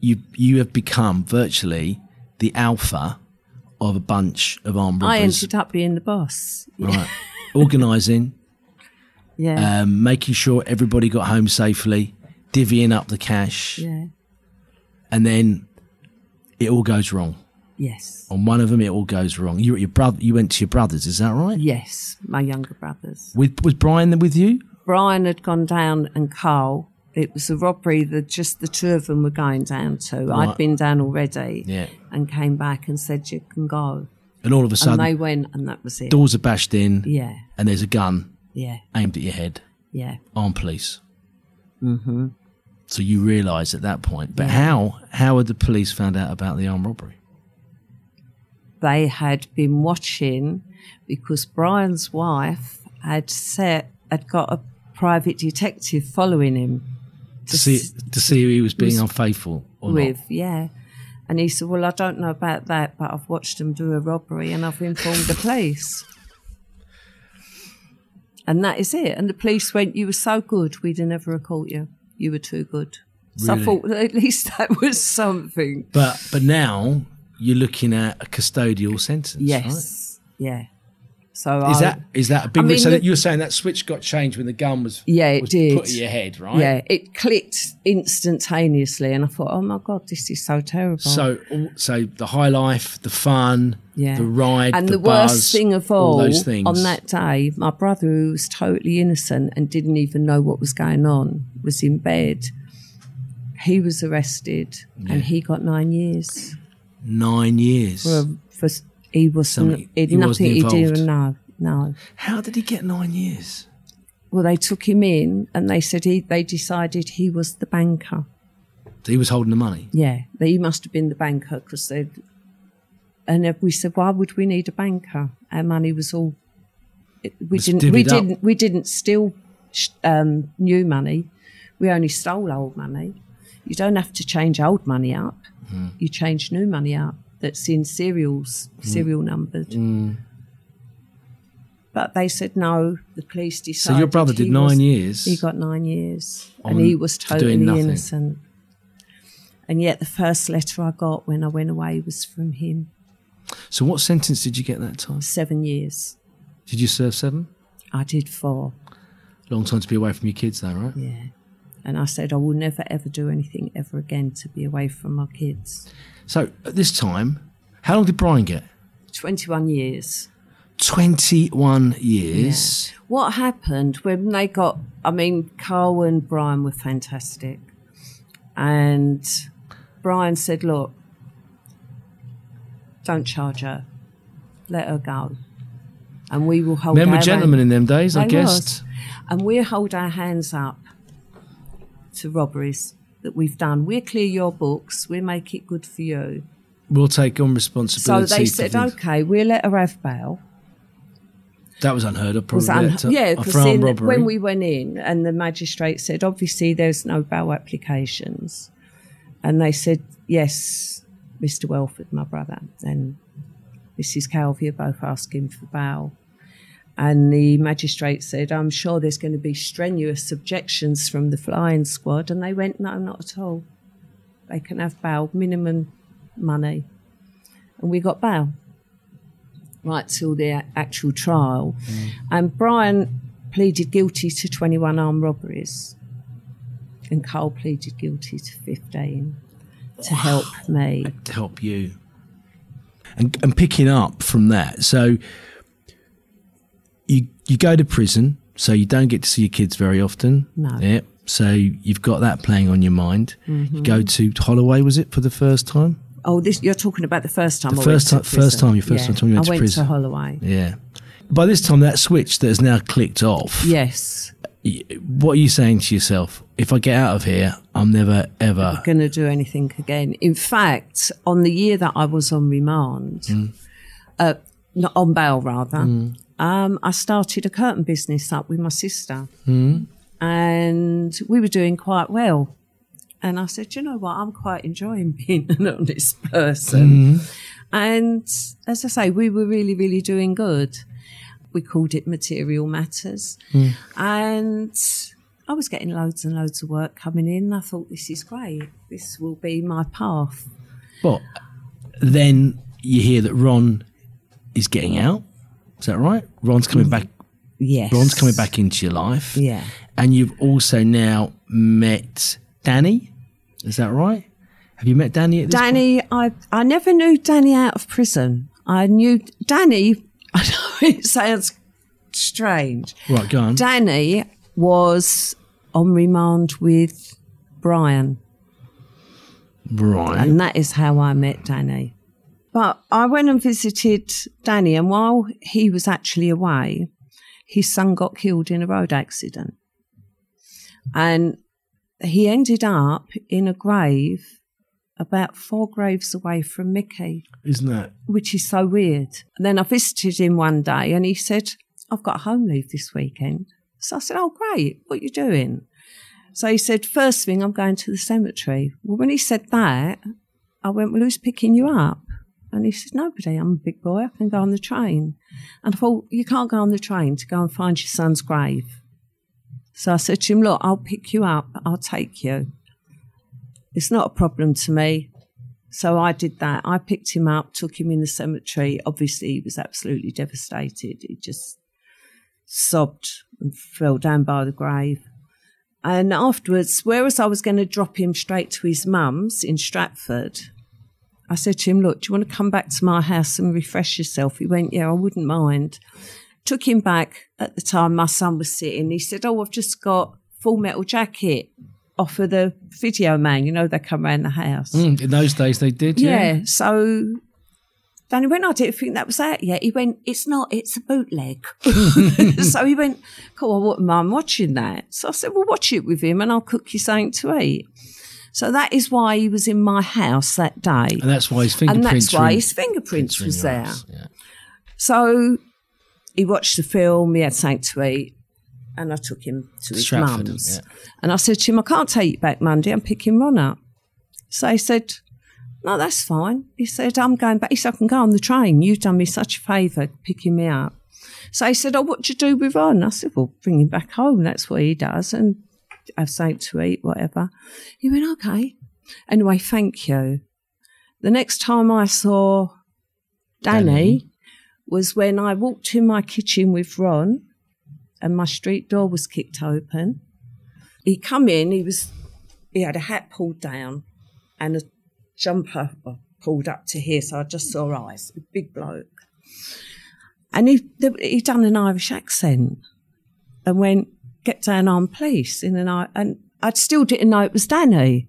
You, you have become virtually the alpha of a bunch of armed robbers. I ended up being the boss. right. Organising, Yeah. um, making sure everybody got home safely, divvying up the cash, yeah. and then it all goes wrong. Yes. On one of them, it all goes wrong. You, your brother, you went to your brothers, is that right? Yes. My younger brothers. With was Brian with you? Brian had gone down and Carl. It was a robbery that just the two of them were going down to. Right. I'd been down already Yeah. and came back and said, You can go. And all of a And sudden, they went, and that was it. doors are bashed in, Yeah. and there's a gun Yeah. aimed at your head. Yeah. Armed police. Mm-hmm. So you realise at that point. But how how had the police found out about the armed robbery? they had been watching because Brian's wife had set had got a private detective following him To see to see who he was being was unfaithful or with, not. yeah. And he said, Well, I don't know about that, but I've watched them do a robbery and I've informed the police. And that is it. And the police went, You were so good, we'd never have caught you. You were too good. So Really? I thought at least that was something. But but now you're looking at a custodial sentence. right? Yes. Yeah. So Is I, that is that a big? I mean, so the- you were saying that switch got changed when the gun was Yeah, it was did. put at your head, right? Yeah, it clicked instantaneously, and I thought, oh my god, this is so terrible. So so the high life, the fun, yeah. the ride, and the, the, buzz, worst thing of all, those things on that day, my brother, who was totally innocent and didn't even know what was going on, was in bed. He was arrested, and he got nine years. nine years. For, for he was Something- it, he nothing wasn't he involved. didn't know. No. How did he get nine years? Well, they took him in, and they said he. They decided he was the banker. So he was holding the money. Yeah, he must have been the banker because they. And we said, why would we need a banker? Our money was all. We Was didn't. We up. didn't. We didn't steal um, new money. We only stole old money. You don't have to change old money up. Hmm. You change new money up that's in serials, serial numbered. Hmm. But they said no. The police decided. So your brother did nine was- years. He got nine years, and he was totally innocent. And yet, the first letter I got when I went away was from him. So what sentence did you get that time? Seven years. Did you serve seven? I did four. Long time to be away from your kids, though, right? Yeah. And I said I will never ever do anything ever again to be away from my kids. So at this time, how long did Brian get? Twenty-one years. Twenty-one years. What happened when they got? I mean, Carl and Brian were fantastic, and Brian said, "Look, don't charge her. Let her go, and we will hold." Men were our gentlemen in them days, I was. and we'll hold our hands up to robberies that we've done. We'll clear your books. We'll make it good for you. We'll take on responsibility. So they said. "Okay, we'll let her have bail." That was unheard of, probably. un- uh, yeah, because for armed in- robbery. when we went in and the magistrate said, obviously there's no bail applications, and they said, yes, Mr. Welford, my brother, and Mrs. Calvey are both asking for bail. And the magistrate said, I'm sure there's going to be strenuous objections from the flying squad. And they went, no, not at all. They can have bail, minimum money. And we got bail right till the actual trial. Mm. And Brian pleaded guilty to 21 armed robberies, and Carl pleaded guilty to 15 to help me. to help you. And, and picking up from that, so you you go to prison, so you don't get to see your kids very often. No. Yeah. So you've got that playing on your mind. Mm-hmm. You go to Holloway, was it for the first time? Oh, this you're talking about the first time. The I first went ti- to first time, your first Yeah, time you went I to went prison. to Holloway. Yeah. By this time, that switch that has now clicked off. Yes, What are you saying to yourself? If I get out of here, I'm never ever. going to do anything again. In fact, on the year that I was on remand, Mm. uh, not on bail rather, um, I started a curtain business up with my sister, Mm. and we were doing quite well. And I said, you know what? I'm quite enjoying being an honest person. And as I say, we were really, really doing good. We called it Material Matters. And I was getting loads and loads of work coming in. I thought, this is great. This will be my path. But then you hear that Ron is getting out. Is that right? Ron's coming back. Yes. Ron's coming back into your life. Yeah. And you've also now met Danny. Is that right? Have you met Danny at this point? Danny, I, I never knew Danny out of prison. I knew Danny, I know it sounds strange. Right, go on. Danny was on remand with Brian. right. And that is how I met Danny. But I went and visited Danny, and while he was actually away, his son got killed in a road accident. And he ended up in a grave about four graves away from Mickey, Isn't that? which is so weird. And then I visited him one day and he said, I've got home leave this weekend. So I said, Oh, great. What are you doing? So he said, First thing, I'm going to the cemetery. Well, when he said that, I went, Well, who's picking you up? And he said, Nobody. I'm a big boy. I can go on the train. And I thought, You can't go on the train to go and find your son's grave. So I said to him, Look, I'll pick you up. I'll take you. It's not a problem to me. So I did that. I picked him up, took him in the cemetery. Obviously, he was absolutely devastated. He just sobbed and fell down by the grave. And afterwards, whereas I was going to drop him straight to his mum's in Stratford, I said to him, Look, do you want to come back to my house and refresh yourself? He went, Yeah, I wouldn't mind. Took him back at the time my son was sitting. He said, Oh, I've just got full metal jacket off of the video man. You know, they come around the house. Mm, in those days, they did. Yeah. Yeah. So Danny went, I didn't think that was out yet. He went, it's not, it's a bootleg. so he went, cool, I wouldn't mind watching that. So I said, well, watch it with him and I'll cook you something to eat. So that is why he was in my house that day. And that's why his And fingerprints. that's why his fingerprints was there. house, Yeah. So he watched the film, he had something to eat, and I took him to his Stratford, mum's. yeah. And I said to him, I can't take you back Monday, I'm picking Ron up. So he said, No, that's fine. He said, I'm going back. He said, I can go on the train. You've done me such a favour picking me up. So he said, Oh, what do you do with Ron? I said, Well, bring him back home. That's what he does. And have something to eat, whatever. He went, Okay. Anyway, thank you. The next time I saw Danny, Danny. was when I walked in my kitchen with Ron and my street door was kicked open. He come in, he was he had a hat pulled down and a jumper pulled up to here, so I just saw eyes, a big bloke. And he he done an Irish accent and went, get down on police in an and I still didn't know it was Danny.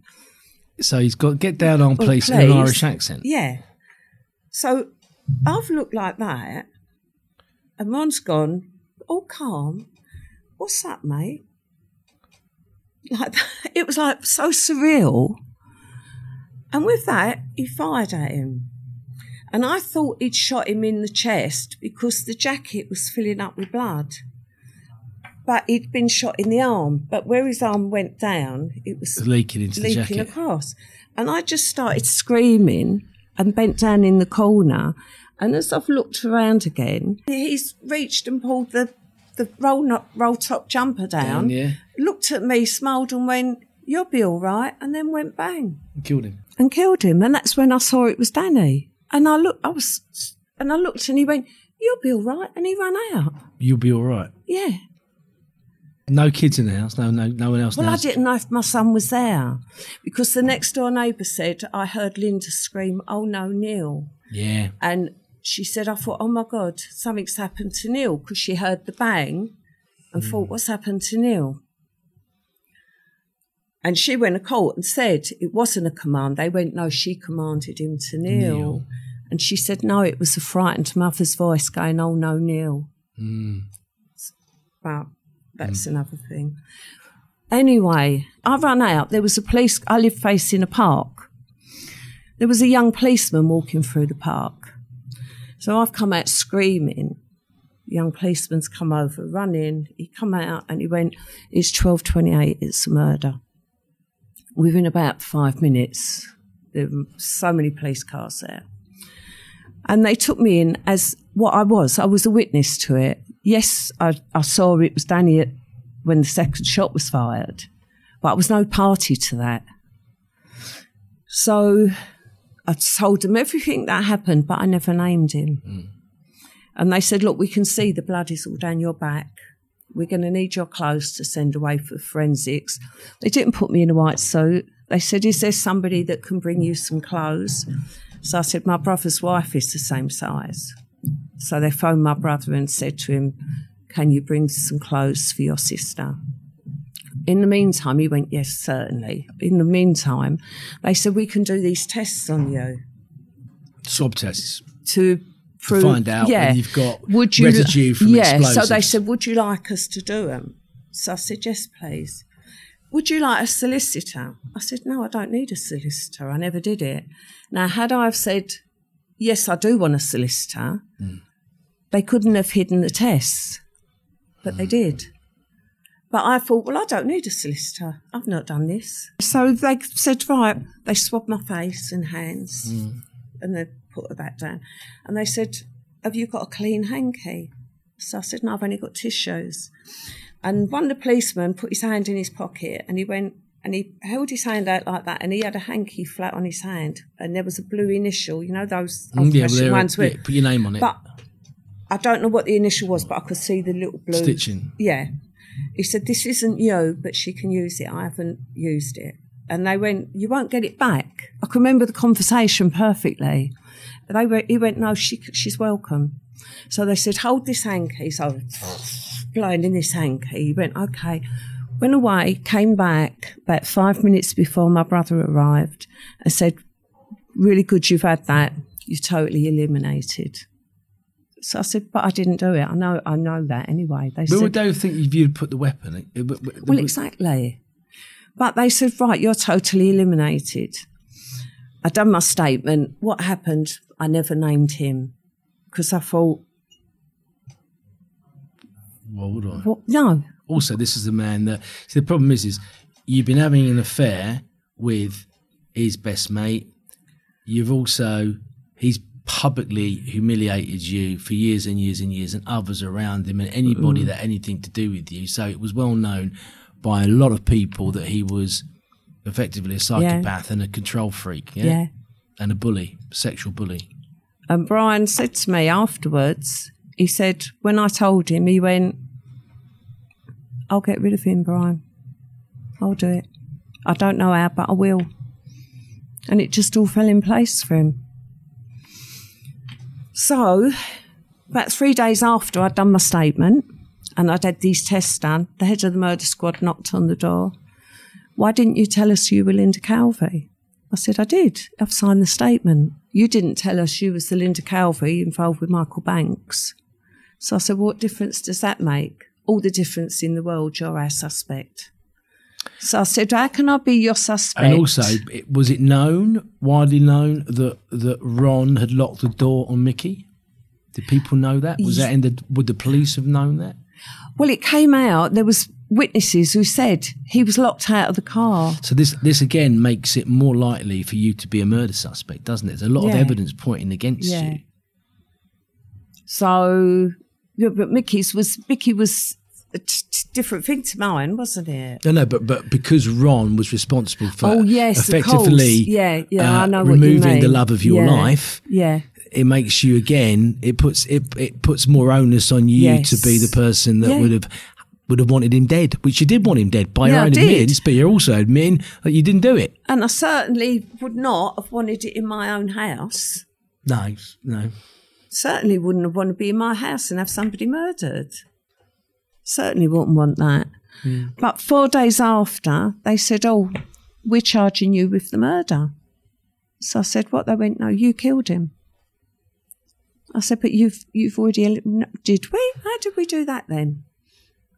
So he's got get down on police in an. Irish accent. Yeah. So I've looked like that, and Ron's gone, all calm. What's that, mate? Like that. It was like so surreal. And with that, he fired at him. And I thought he'd shot him in the chest because the jacket was filling up with blood. But he'd been shot in the arm. But where his arm went down, it was Leaking into the leaking jacket. across. And I just started screaming and bent down in the corner. And as I've looked around again, he's reached and pulled the, the roll, not, roll top jumper down, Down, yeah. looked at me, smiled and went, You'll be all right. And then went bang And Killed him. and killed him. And that's when I saw it was Danny. And I looked, I was, and I looked and he went, You'll be all right. And he ran out. You'll be all right. Yeah. No kids in the house. No, no, no one else. Well, I didn't know if my son was there because the next door neighbour said, I heard Linda scream, Oh no, Neil. Yeah. And she said, I thought, oh my God, something's happened to Neil because she heard the bang and Hmm. thought, what's happened to Neil? And she went to court and said it wasn't a command. They went, no, she commanded him to kneel. Kneel. And she said, no, it was a frightened mother's voice going, oh no, Neil. Mm. But that's mm. another thing. Anyway, I ran out. There was a police, I live facing a park. There was a young policeman walking through the park. So I've come out screaming. The young policeman's come over, running. He come out and he went, it's 1228, it's a murder. Within about five minutes, there were so many police cars there. And they took me in as what I was. I was a witness to it. Yes, I, I saw it was Danny at, when the second shot was fired, but I was no party to that. So I told them everything that happened, but I never named him. Mm. And they said, Look, we can see the blood is all down your back. We're going to need your clothes to send away for forensics. They didn't put me in a white suit. They said, Is there somebody that can bring you some clothes? So I said, My brother's wife is the same size. So they phoned my brother and said to him, Can you bring some clothes for your sister? In the meantime, he went, Yes, certainly. In the meantime, they said, We can do these tests on you Swab tests. to prove. find out yeah, you've got would you, residue from Yeah, so they said, Would you like us to do them? So I said, Yes, please. Would you like a solicitor? I said, No, I don't need a solicitor. I never did it. Now, had I have said, Yes, I do want a solicitor, hmm. They couldn't have hidden the tests, but they did. But I thought, well, I don't need a solicitor. I've not done this. So they said, right, they swabbed my face and hands and they put back down. And they said, have you got a clean hanky? So I said, no, I've only got tissues. And one of the policemen put his hand in his pocket and he went, and he held his hand out like that, and he had a hanky flat on his hand, and there was a blue initial. You know those Mm, yeah, well, old-fashioned there- ones with. yeah, put your name on it. But I don't know what the initial was, but I could see the little blue Stitching. Yeah. He said, "This isn't you, but she can use it. I haven't used it." And they went, "You won't get it back." I can remember the conversation perfectly. They went, he went, "No, she, she's welcome." So they said, "Hold this hanky." So I was blowing in this hanky. He went, "Okay." Went away, came back about five minutes before my brother arrived, and said, "Really good, you've had that. You're totally eliminated." So I said, "But I didn't do it. I know, I know that anyway." They But said, would they think if you'd put the weapon? it- it- uh, but- but- well, exactly. But they said, right, you're totally eliminated. I done my statement. What happened? I never named him because I thought, Well, hold on. what? No, Also, this is the man that. See, the problem is, is you've been having an affair with his best mate. You've also he's publicly humiliated you for years and years and years, and others around him, and anybody mm. that had anything to do with you. So it was well known by a lot of people that he was effectively a psychopath and a control freak, yeah? yeah. and a bully, sexual bully. And Brian said to me afterwards, he said, when I told him, he went, I'll get rid of him, Brian. I'll do it. I don't know how, but I will. And it just all fell in place for him. So, about three days after I'd done my statement and I'd had these tests done, the head of the murder squad knocked on the door. Why didn't you tell us you were Linda Calvey? I said, I did. I've signed the statement. You didn't tell us you was the Linda Calvey involved with Michael Banks. So I said, what difference does that make? All the difference in the world, you're our suspect. So I said, how can I be your suspect? And also, was it known, widely known, that that Ron had locked the door on Mickey? Did people know that? Was that in the? Would the police have known that? well, it came out, there was witnesses who said he was locked out of the car. So this this again makes it more likely for you to be a murder suspect, doesn't it? There's a lot of evidence pointing against Yeah. you. So, yeah, but Mickey's was, Mickey was a t- different thing to mine, wasn't it? No, no, but but because Ron was responsible for oh, yes, effectively. Yeah, yeah, uh, I know what you removing the love of your Yeah, life, Yeah. it makes you again. It puts it it puts more onus on you Yes. to be the person that Yeah. would have would have wanted him dead, which you did want him dead by Yeah, your own admittance, but you're also admitting that you didn't do it. And I certainly would not have wanted it in my own house. No, no. Certainly wouldn't have wanted to be in my house and have somebody murdered. Certainly wouldn't want that. But four days after, they said, Oh, we're charging you with the murder. So I said, What? They went, No, you killed him. I said, But you've you've already did we? How did we do that then?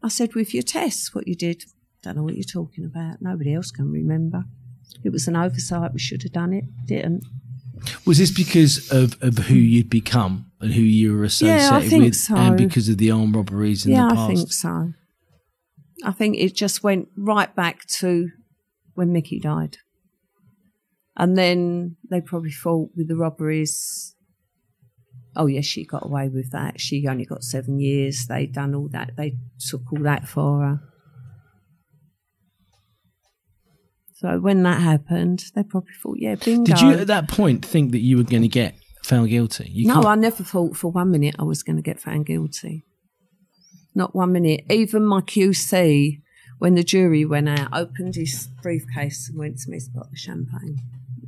I said, With your tests, what you did. Don't know what you're talking about. Nobody else can remember. It was an oversight. We should have done it. Didn't. Was this because of, of who you'd become and who you were associated Yeah, I think with, so. and because of the armed robberies in yeah, the past? I think so. I think it just went right back to when Mickey died. And then they probably thought with the robberies, oh, yes, she got away with that. She only got seven years. They done all that. They took all that for her. So when that happened, they probably thought, yeah, bingo. Did you at that point think that you were going to get found guilty? You no, can't- I never thought for one minute I was going to get found guilty. Not one minute. Even my QC, when the jury went out, opened his briefcase and went to me bottle of champagne.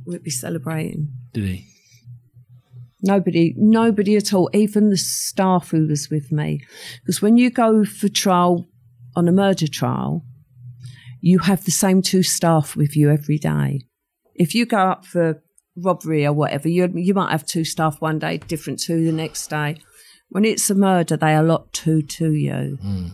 We'd be celebrating. did he? Nobody, nobody at all, even the staff who was with me. Because when you go for trial on a murder trial, you have the same two staff with you every day. If you go up for robbery or whatever, you you might have two staff one day, different two the next day. When it's a murder, they allot two to you. Mm.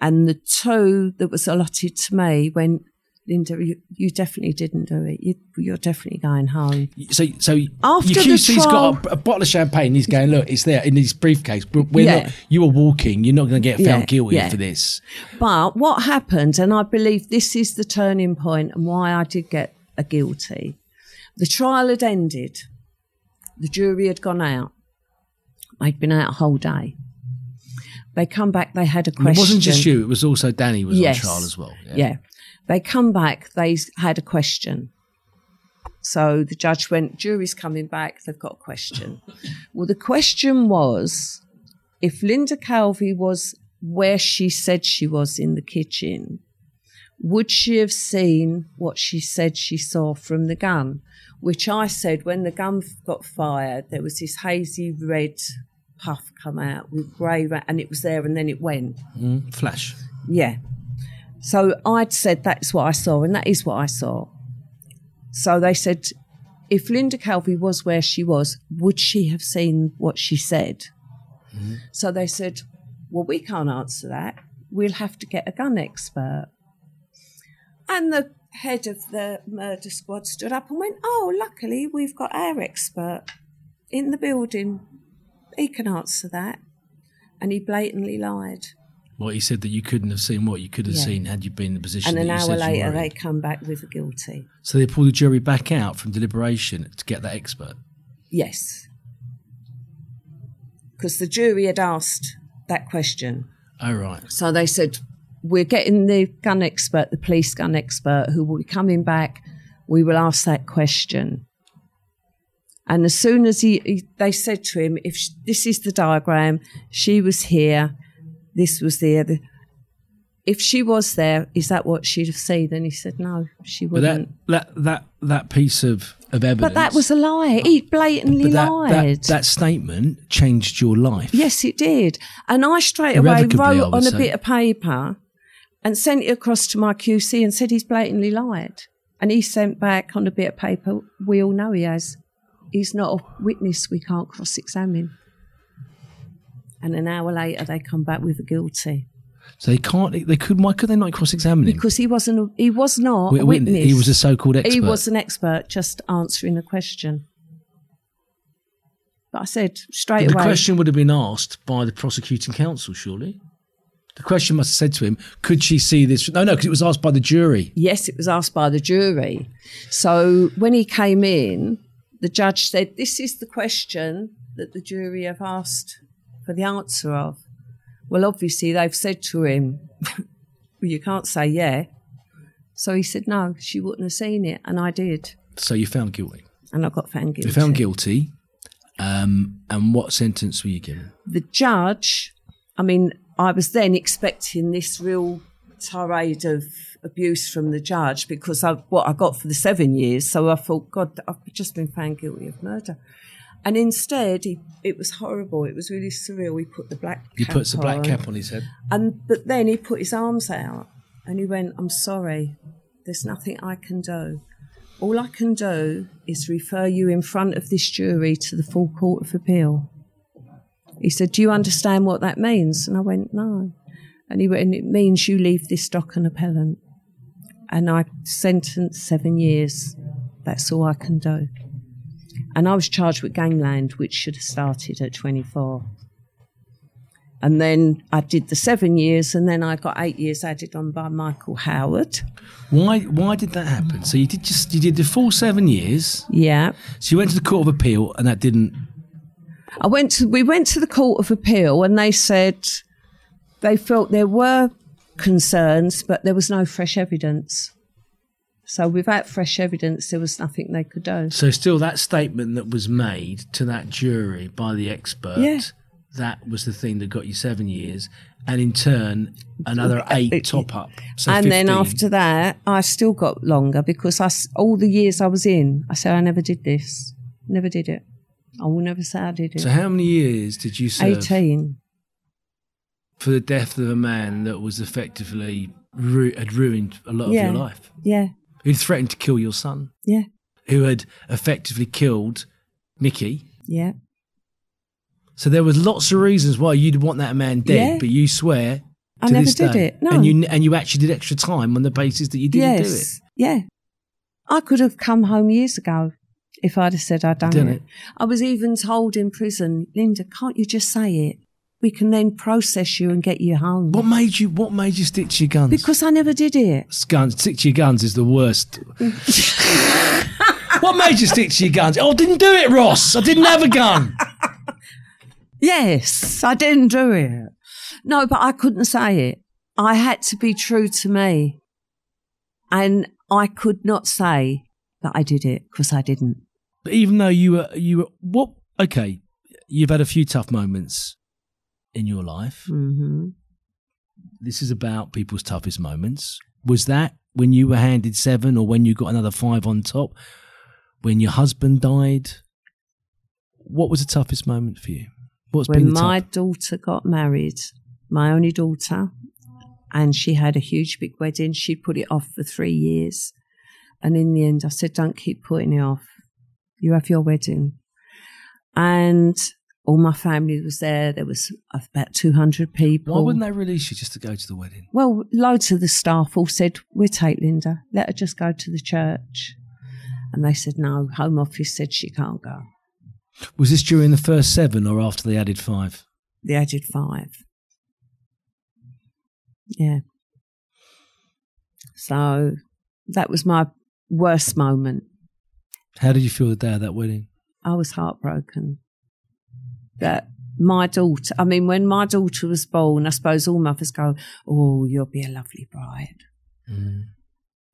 And the two that was allotted to me went, Linda, you, you definitely didn't do it. You, you're definitely going home. So, so After your the QC's trial- got a, a bottle of champagne. He's going, look, it's there in his briefcase. We're Yeah. not, you were walking. You're not going to get found Yeah, guilty yeah. for this. But what happened, and I believe this is the turning point and why I did get a guilty. The trial had ended. The jury had gone out. They'd been out a whole day. They come back, they had a And question. it wasn't just you. It was also Danny was yes. on trial as well. Yeah. They come back, they had a question. So the judge went, jury's coming back, they've got a question. well, the question was if Linda Calvey was where she said she was in the kitchen, would she have seen what she said she saw from the gun? Which I said when the gun got fired, there was this hazy red puff come out with grey, ra- and it was there and then it went. Mm, flash. Yeah. So I'd said that's what I saw, and that is what I saw. So they said, if Linda Calvey was where she was, would she have seen what she said? So they said, well, we can't answer that. We'll have to get a gun expert. And the head of the murder squad stood up and went, oh, luckily we've got our expert in the building. He can answer that. And he blatantly lied. What he said that you couldn't have seen what you could have Yeah. seen had you been in the position. And an hour later, they come back with a guilty. So they pulled the jury back out from deliberation to get that expert. Yes. Because the jury had asked that question. Oh right. So they said, We're getting the gun expert, the police gun expert, who will be coming back. We will ask that question. And as soon as he, he they said to him, If sh- this is the diagram, she was here, this was there. The, if she was there, is that what she'd have seen? And he said, No, she that wouldn't. that that that piece of of evidence. But that was a lie. He blatantly that, lied. that that statement changed your life. Yes, it did. And I straight away wrote on a bit of paper and sent it across to my QC and said he's blatantly lied. And he sent back on a bit of paper, we all know he has. He's not a witness we can't cross examine. And an hour later, they come back with a guilty So they can't. They could. Why could they not cross-examine him? because he wasn't. He was not a witness. He was a so-called expert. He was an expert, just answering a question. But I said straight But the away. question would have been asked by the prosecuting counsel, surely. The question must have said to him, "Could she see this?" No, no, because it was asked by the jury. Yes, it was asked by the jury. So when he came in, the judge said, This is the question that the jury have asked for the answer of. Well, obviously, they've said to him, Well, you can't say yeah. So he said, No, she wouldn't have seen it. And I did. So you found guilty. And I got found guilty. You found guilty. Um, and what sentence were you given? the judge, I mean, I was then expecting this real tirade of abuse from the judge because of what I got for the seven years. So I thought, God, I've just been found guilty of murder. And instead, he, it was horrible. It was really surreal. He put the black He puts a black cap on his head. And but then he put his arms out and he went, I'm sorry, there's nothing I can do. All I can do is refer you in front of this jury to the full court of appeal. He said, Do you understand what that means? And I went, No. And he went, It means you leave this dock an appellant. And I sentenced seven years. That's all I can do. And I was charged with gangland, which should have started at 24. And then I did the seven years, and then I got eight years added on by Michael Howard. Why? Why did that happen? So you did just you did the full seven years. Yeah. So you went to the court of appeal, and that didn't. I went to we went to the Court of Appeal and they said they felt there were concerns, but there was no fresh evidence. So without fresh evidence, there was nothing they could do. So still, that statement that was made to that jury by the expert. Yeah. That was the thing that got you seven years, and in turn, another eight top up. So and then after that, I still got longer because I all the years I was in, I said I never did this, never did it. I will never say I did it. So how many years did you serve Eighteen. for the death of a man that was effectively ru- had ruined a lot Yeah. of your life? Yeah, Who threatened to kill your son? yeah, Who had effectively killed Mickey? yeah. So there was lots of reasons why you'd want that man dead, Yeah. but you swear I to never this did day, it, no. and you and you actually did extra time on the basis that you didn't do it. yes, yeah. I could have come home years ago if I'd have said I'd done, Done it. it. I was even told in prison, Linda, can't you just say it? We can then process you and get you home. What made you? What made you stick to your guns? Because I never did it. guns, stick to your guns is the worst. what made you stick to your guns? Oh, I didn't do it, Ross. I didn't have a gun. Yes, I didn't do it. No, but I couldn't say it. I had to be true to me. And I could not say that I did it because I didn't. Even though you were, you were, what? Okay, you've had a few tough moments in your life. hmm This is about people's toughest moments. Was that when you were handed seven, or when you got another five on top? When your husband died? What was the toughest moment for you? What's been When my tough- daughter got married, my only daughter, and she had a huge big wedding, she put it off for three years. And in the end, I said, don't keep putting it off. You have your wedding. And all my family was there. There was about 200 people. Why wouldn't they release you just to go to the wedding? Well, loads of the staff all said, We'll take Linda. Let her just go to the church. And they said, No, Home Office said she can't go. Was this during the first seven or after they added five? They added five. Yeah. So that was my worst moment. How did you feel the day of that wedding? I was heartbroken that my daughter, I mean, when my daughter was born, I suppose all mothers go, Oh, you'll be a lovely bride. Mm.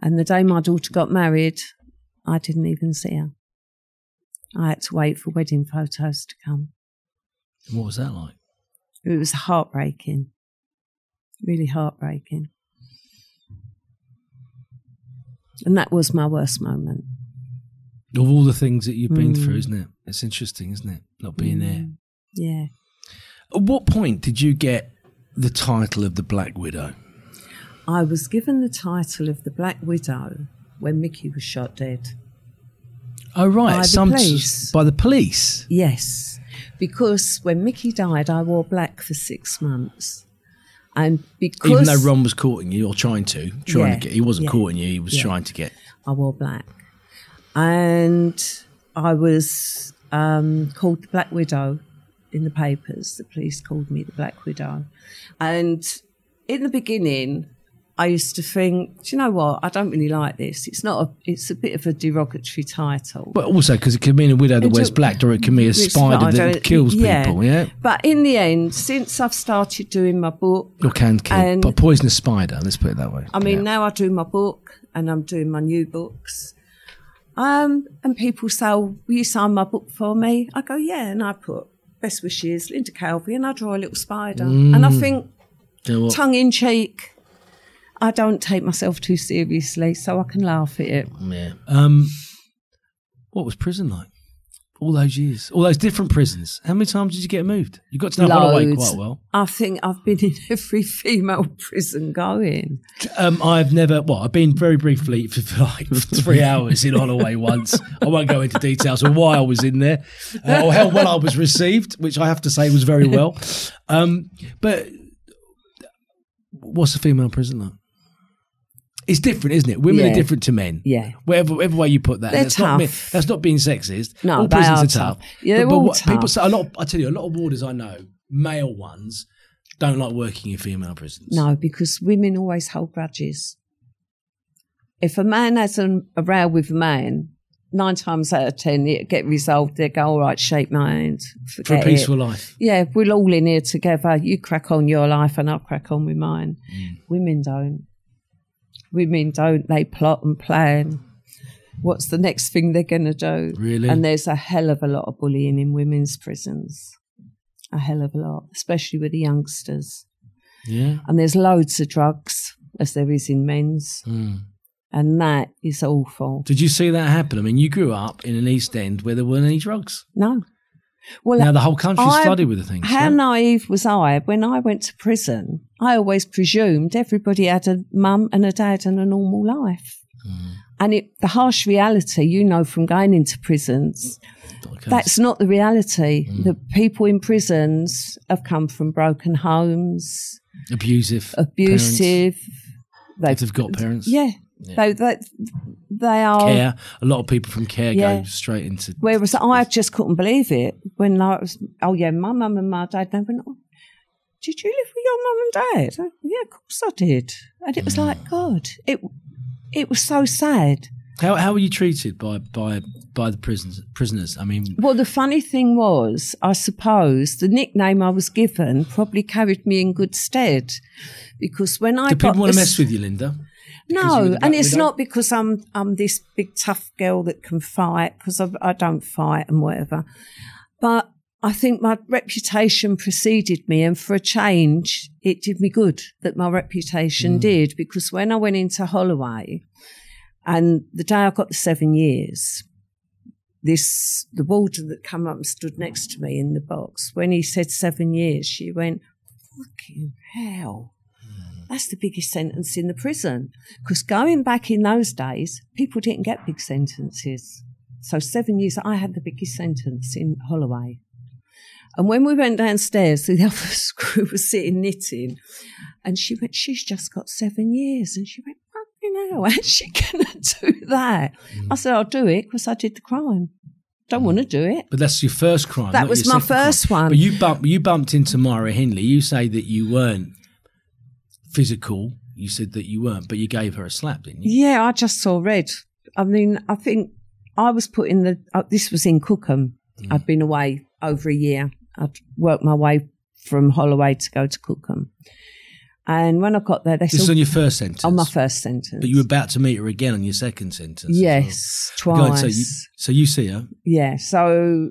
And the day my daughter got married, I didn't even see her. I had to wait for wedding photos to come. What was that like? It was heartbreaking, really heartbreaking. And that was my worst moment. Of all the things that you've been Mm. through, isn't it? It's interesting, isn't it? Not being there. Yeah. At what point did you get the title of the Black Widow? I was given the title of the Black Widow when Mickey was shot dead. Oh, right. By the some police. by the police. Yes, because when Mickey died, I wore black for six months. And because Even though Ron was courting you or trying to, trying Yeah, to get, he wasn't yeah, courting you. He was yeah. trying to get. I wore black. And I was um, called the Black Widow in the papers. The police called me the Black Widow. And in the beginning, I used to think, do you know what? I don't really like this. It's not a, it's a bit of a derogatory title. But also because it can mean a widow that wears black, or it can be a spider that kills people. Yeah, But in the end, since I've started doing my book, or can kill. And- but a poisonous spider. Let's put it that way. I mean, Yeah. now I do my book and I'm doing my new books. Um, and people say, oh, will you sign my book for me? I go, yeah. And I put best wishes, Linda Calvey, and I draw a little spider. And I think, You know tongue in cheek, I don't take myself too seriously, so I can laugh at it. Yeah. Um, what was prison like? All those years, all those different prisons. How many times did you get moved? You got to know Holloway quite well. I think I've been in every female prison going. Um, I've never. Well, I've been very briefly for, for like three hours in Holloway once. I won't go into details of why I was in there uh, or how well I was received, which I have to say was very well. Um, but what's a female prison like? It's different, isn't it? Women Yeah. are different to men. Yeah. Whatever, whatever way you put that. They're that's Not, tough. that's not being sexist. No, all they prisons are tough. tough. Yeah, they're all what people tough. say, a lot. I tell you, a lot of warders I know, male ones, don't like working in female prisons. No, because women always hold grudges. If a man has an, a row with a man, nine times out of ten it get resolved. They go, all right, shake my hand. for a forget it." peaceful life. Yeah, we're all in here together. You crack on your life and I'll crack on with mine. Mm. Women don't. Women don't. They plot and plan. What's the next thing they're going to do? Really? And there's a hell of a lot of bullying in women's prisons. A hell of a lot, especially with the youngsters. Yeah. And there's loads of drugs, as there is in men's. Mm. And that is awful. Did you see that happen? I mean, you grew up in an East End where there weren't any drugs. No. Well, now the whole country's I- flooded with the things. How yeah? naive was I when I went to prison? I always presumed everybody had a mum and a dad and a normal life. Mm. And it, the harsh reality, you know, from going into prisons, that's not the reality. Mm. The people in prisons have come from broken homes, abusive. abusive. Parents, if they've got parents. Yeah. Yeah. They, they, they are. Care. A lot of people from care Yeah. go straight into. Whereas I just couldn't believe it when I was, oh yeah, my mum and my dad, they went, oh, did you live with your mum and dad? I, yeah, of course I did. And it was Mm. like, God, it, it was so sad. How how were you treated by by by the prisons prisoners? I mean, Well, the funny thing was, I suppose the nickname I was given probably carried me in good stead because when I do people want to mess with you, Linda? Because you were No, and it's not because I'm I'm this big tough girl that can fight because I, I don't fight and whatever. But I think my reputation preceded me, and for a change, it did me good that my reputation mm. did because when I went into Holloway, and the day I got the seven years, this the warden that come up and stood next to me in the box when he said seven years, she went, "Fucking hell." That's the biggest sentence in the prison. Because going back in those days, people didn't get big sentences. So seven years, I had the biggest sentence in Holloway. And when we went downstairs, the other screw was sitting knitting, and she went, "She's just got seven years," and she went, "Fucking hell, how's she gonna do that?" Mm. I said, "I'll do it because I did the crime. Don't want to mm. do it." But that's your first crime. That was my second crime. first one. But you bumped you bumped into Myra Hindley. You say that you weren't physical. You said that you weren't, but you gave her a slap, didn't you? Yeah, I just saw red. I mean, I think I was put in the. Uh, this was in Cookham. Mm. I'd been away over a year. I'd worked my way from Holloway to go to Cookham, and when I got there, they This is said, on your first sentence. "On my first sentence." But you were about to meet her again on your second sentence. yes, well. Twice. so, you, so you see her. Yeah, so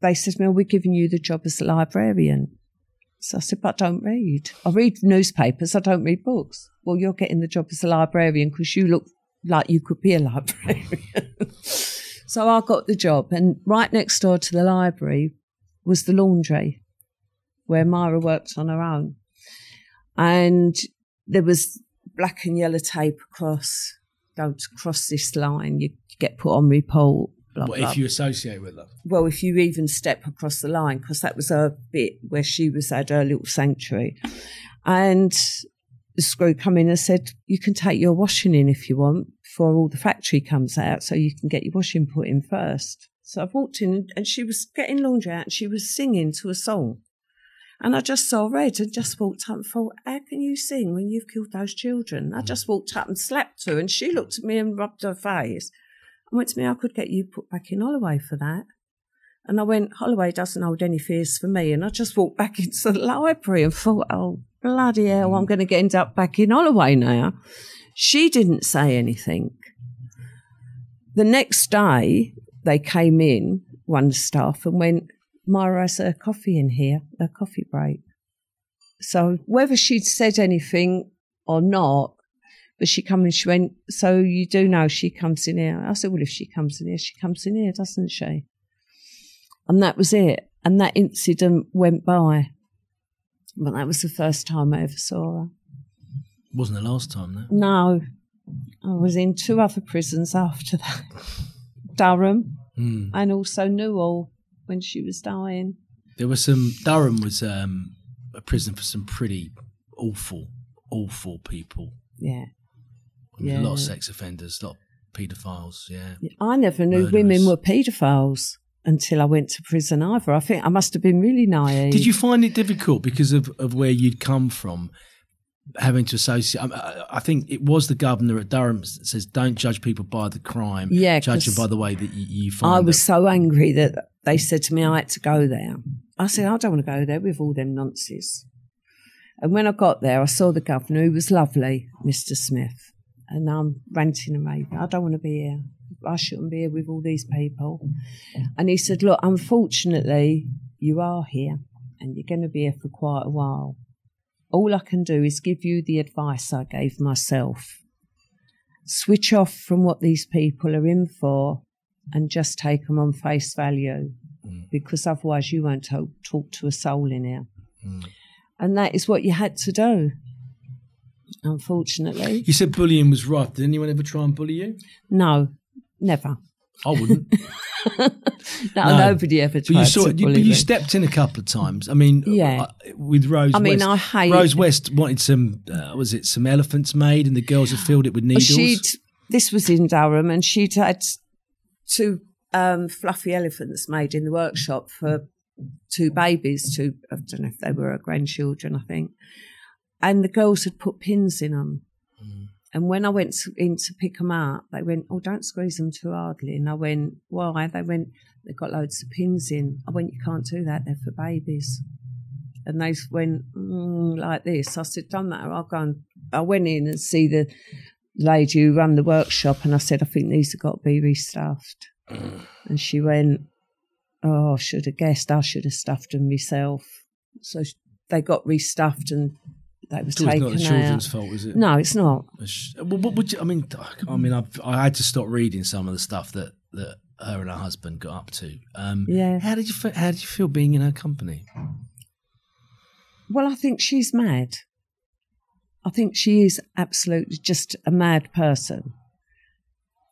they said "Well, We're giving you the job as a librarian. So I said, But I don't read. I read newspapers, I don't read books. Well, you're getting the job as a librarian because you look like you could be a librarian. so I got the job, and right next door to the library was the laundry where Myra worked on her own. And there was black and yellow tape across. Don't cross this line, you get put on report. Blah, What blah if you associate with her? well, if you even step across the line, because that was a bit where she was at her little sanctuary. And the screw come in and said, You can take your washing in if you want before all the factory comes out, so you can get your washing put in first. So I walked in and she was getting laundry out and she was singing to a song. And I just saw red and just walked up and thought, How can you sing when you've killed those children? I hmm. just walked up and slapped her and she looked at me and rubbed her face and went to me, I could get you put back in Holloway for that. And I went, Holloway doesn't hold any fears for me. And I just walked back into the library and thought, oh, bloody hell, I'm going to end up back in Holloway now. She didn't say anything. The next day, they came in, one staff, and went, Myra has a coffee in here, a coffee break. So whether she'd said anything or not, but she come and she went, so you do know she comes in here. I said, well, if she comes in here, she comes in here, doesn't she? And that was it. And that incident went by. But that was the first time I ever saw her. Wasn't the last time, though. No, I was in two other prisons after that Durham Mm. and also Newall when she was dying. There was some. Durham was um, a prison for some pretty awful, awful people. Yeah. I mean, A lot of sex offenders, a lot of paedophiles. Yeah. I never knew Murderers. women were paedophiles until I went to prison either. I think I must have been really naive. Did you find it difficult because of, of where you'd come from, having to associate? I, I think it was the governor at Durham that says, "Don't judge people by the crime. Yeah, judge them by the way that you, you find." I was them." so angry that they said to me I had to go there. I said, I don't want to go there with all them nonsense. And when I got there, I saw the governor, who was lovely, Mr. Smith. And I'm ranting and raving. I don't want to be here. I shouldn't be here with all these people. And he said, Look, unfortunately, you are here and you're going to be here for quite a while. All I can do is give you the advice I gave myself. Switch off from what these people are in for and just take them on face value mm. because otherwise you won't talk, talk to a soul in here. Mm. And that is what you had to do, unfortunately. You said bullying was right. Did anyone ever try and bully you? No, never. I wouldn't. No, No. nobody ever But you saw to you, you stepped in a couple of times. I mean, Yeah. uh, with Rose. I mean, West. I hate- Rose West wanted some. Uh, was it some elephants made, and the girls had filled it with needles. She'd, this was in Durham, and she'd had two um, fluffy elephants made in the workshop for two babies. Two, I don't know if they were her grandchildren, I think. And the girls had put pins in them. And when I went to, in to pick them up, they went, "Oh, don't squeeze them too hardly." And I went, "Why?" They went, "They've got loads of pins in." I went, "You can't do that. They're for babies." And they went mm, like this. I said, "Don't matter. I'll go." And I went in and see the lady who ran the workshop, and I said, I think these have got to be restuffed. and she went, Oh, I should have guessed. I should have stuffed them myself. So they got restuffed and they was always taken not the children's out. fault, is it? No, it's not. Well, what would you, I mean? I mean, I've, I had to stop reading some of the stuff that, that her and her husband got up to. Um, Yeah. How did you fe- How did you feel being in her company? Well, I think she's mad. I think she is absolutely just a mad person.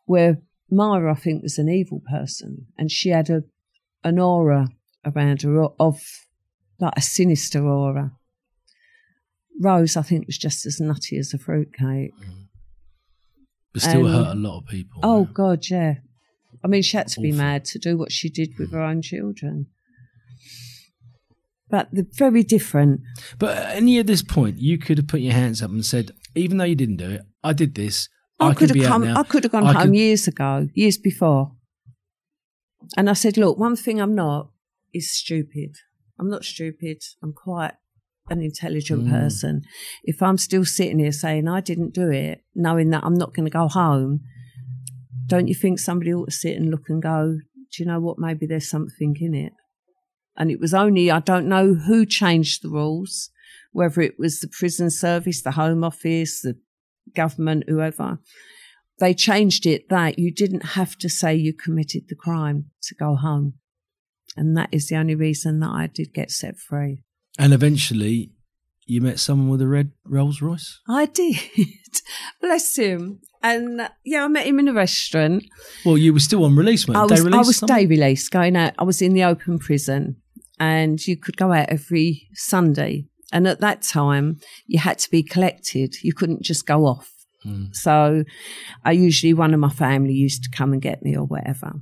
Where Myra, I think, was an evil person, and she had a an aura around her of like a sinister aura. Rose, I think, was just as nutty as a fruitcake. But still Um, hurt a lot of people. Oh. God, yeah. I mean, she had to be mad to do what she did with her own children. But they're very different. But at any at this point, you could have put your hands up and said, even though you didn't do it, I did this. I, I, could have come. I could have gone I home could- years ago, years before. And I said, "Look, one thing I'm not is stupid. I'm not stupid. I'm quite an intelligent Mm. person. If I'm still sitting here saying I didn't do it, knowing that I'm not going to go home, don't you think somebody ought to sit and look and go? Do you know what? Maybe there's something in it." And it was only I don't know who changed the rules, whether it was the prison service, the Home Office, the government, whoever. They changed it that you didn't have to say you committed the crime to go home. And that is the only reason that I did get set free. And eventually, you met someone with a red Rolls Royce. I did. Bless him. And uh, yeah, I met him in a restaurant. Well, you were still on release, weren't I was, I was day release going out. I was in the open prison and you could go out every Sunday. And at that time, you had to be collected. You couldn't just go off. So I usually, one of my family used to come and get me or whatever.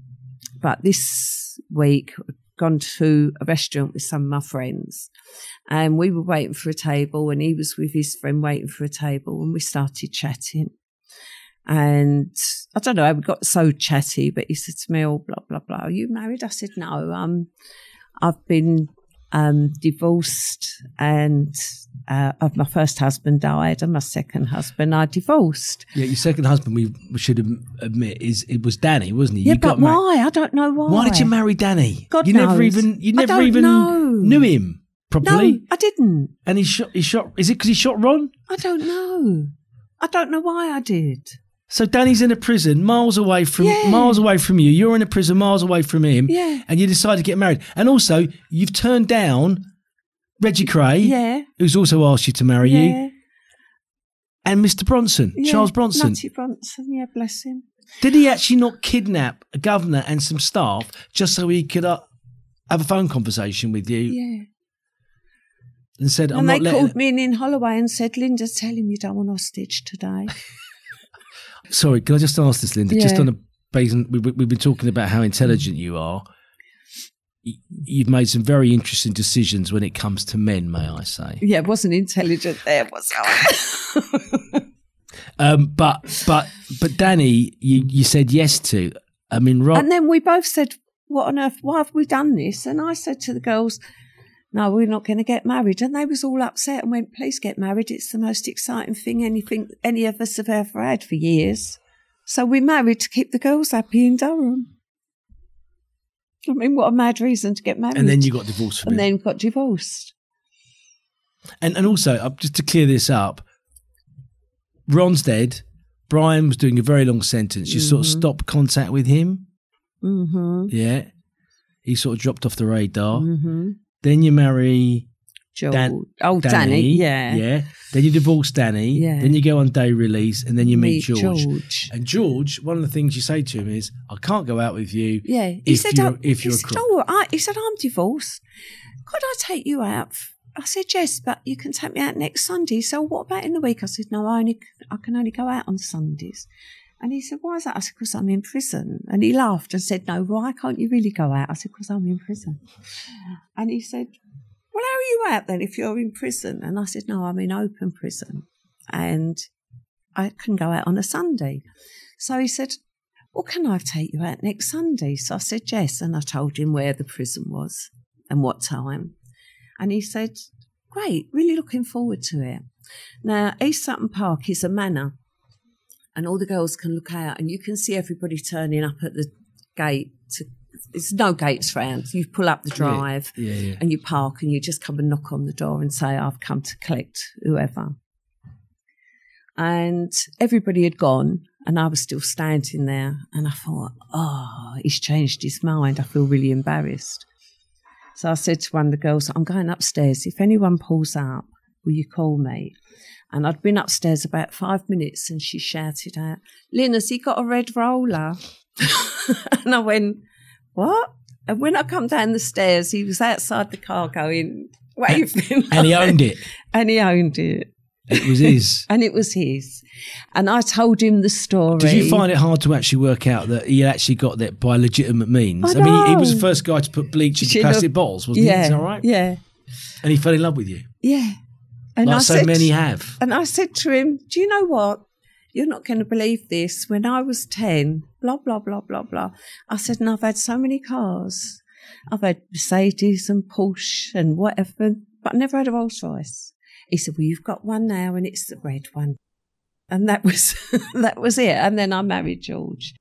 But this week, gone to a restaurant with some of my friends and we were waiting for a table and he was with his friend waiting for a table and we started chatting. And I don't know, we got so chatty, but he said to me, oh, blah, blah, blah. Are you married? I said, no, um, I've been um, divorced and uh, of my first husband died and my second husband I divorced. Yeah, your second husband, we, should admit, is it was Danny, wasn't he? Yeah, you but got why? I don't know why. Why did you marry Danny? God you never even you never even know. knew him properly. No. I didn't. And he shot. He shot. Is it because he shot Ron? I don't know. I don't know why I did. So Danny's in a prison, miles away from Yeah. miles away from you. You're in a prison, miles away from him. Yeah. And you decide to get married. And also, you've turned down Reggie Kray, Yeah. who's also asked you to marry Yeah. you, and Mr. Bronson, yeah. Charles Bronson. Nutty Bronson, yeah, bless him. Did he actually not kidnap a governor and some staff just so he could uh, have a phone conversation with you Yeah. and said, "I'm and not they letting." called me in in Holloway and said, Linda, tell him you don't want hostage today. Sorry, can I just ask this, Linda? Just on a basis, we- we've been talking about how intelligent you are. You've made some very interesting decisions when it comes to men, may I say? yeah, it wasn't intelligent there, was I? Um, but but but Danny, you, you said yes to. I mean, Rob. and then we both said, What on earth? Why have we done this? And I said to the girls, No, we're not going to get married. And they was all upset and went, Please get married. It's the most exciting thing anything any of us have ever had for years. So we married to keep the girls happy in Durham. I mean, what a mad reason to get married. and then you got divorced and him. then got divorced. And and also, uh, just to clear this up, Ron's dead. Brian was doing a very long sentence. You sort of stopped contact with him. Mm-hmm. Yeah, he sort of dropped off the radar. Mm-hmm. Then you marry George. Dan- oh, Danny. Yeah. yeah. Then you divorce Danny. Yeah. Then you go on day release, and then you meet, Meet George. George. And George, one of the things you say to him is, "I can't go out with you." Yeah. He if said, you're oh, if he you're a said, oh, I, he said, I'm divorced. Could I take you out? I said, yes, but you can take me out next Sunday. So what about in the week? I said, no, I only, I can only go out on Sundays. And he said, why is that? I said, because I'm in prison. And he laughed and said, no, why can't you really go out? I said, because I'm in prison. And he said, well, how are you out then if you're in prison? And I said, no, I'm in open prison. And I can go out on a Sunday. So he said, well, can I take you out next Sunday? So I said, yes. And I told him where the prison was and what time. And he said, great, really looking forward to it. Now, East Sutton Park is a manor. and all the girls can look out, and you can see everybody turning up at the gate. To, it's no gates round. You pull up the drive, Yeah, yeah. and you park, and you just come and knock on the door and say, "I've come to collect whoever." And everybody had gone, and I was still standing there, and I thought, "Oh, he's changed his mind." I feel really embarrassed. So I said to one of the girls, I'm going upstairs. If anyone pulls up, will you call me? And I'd been upstairs about five minutes and she shouted out, Lynn, has he got a red roller? and I went, What? And when I come down the stairs, he was outside the car going, waving. And he owned it. and he owned it. It was his. And it was his. And I told him the story. Did you find it hard to actually work out that he actually got that by legitimate means? I mean, he, he was the first guy to put bleach into plastic bottles, wasn't yeah, he? Is that right? Yeah. And he fell in love with you, Yeah. And like I so said, many have. And I said to him, Do you know what? You're not going to believe this. When I was 10, blah, blah, blah, blah, blah. I said, And I've had so many cars. I've had Mercedes and Porsche and whatever, but I never had a Rolls Royce. He said, Well, you've got one now and it's the red one. And that was, that was it. And then I married George.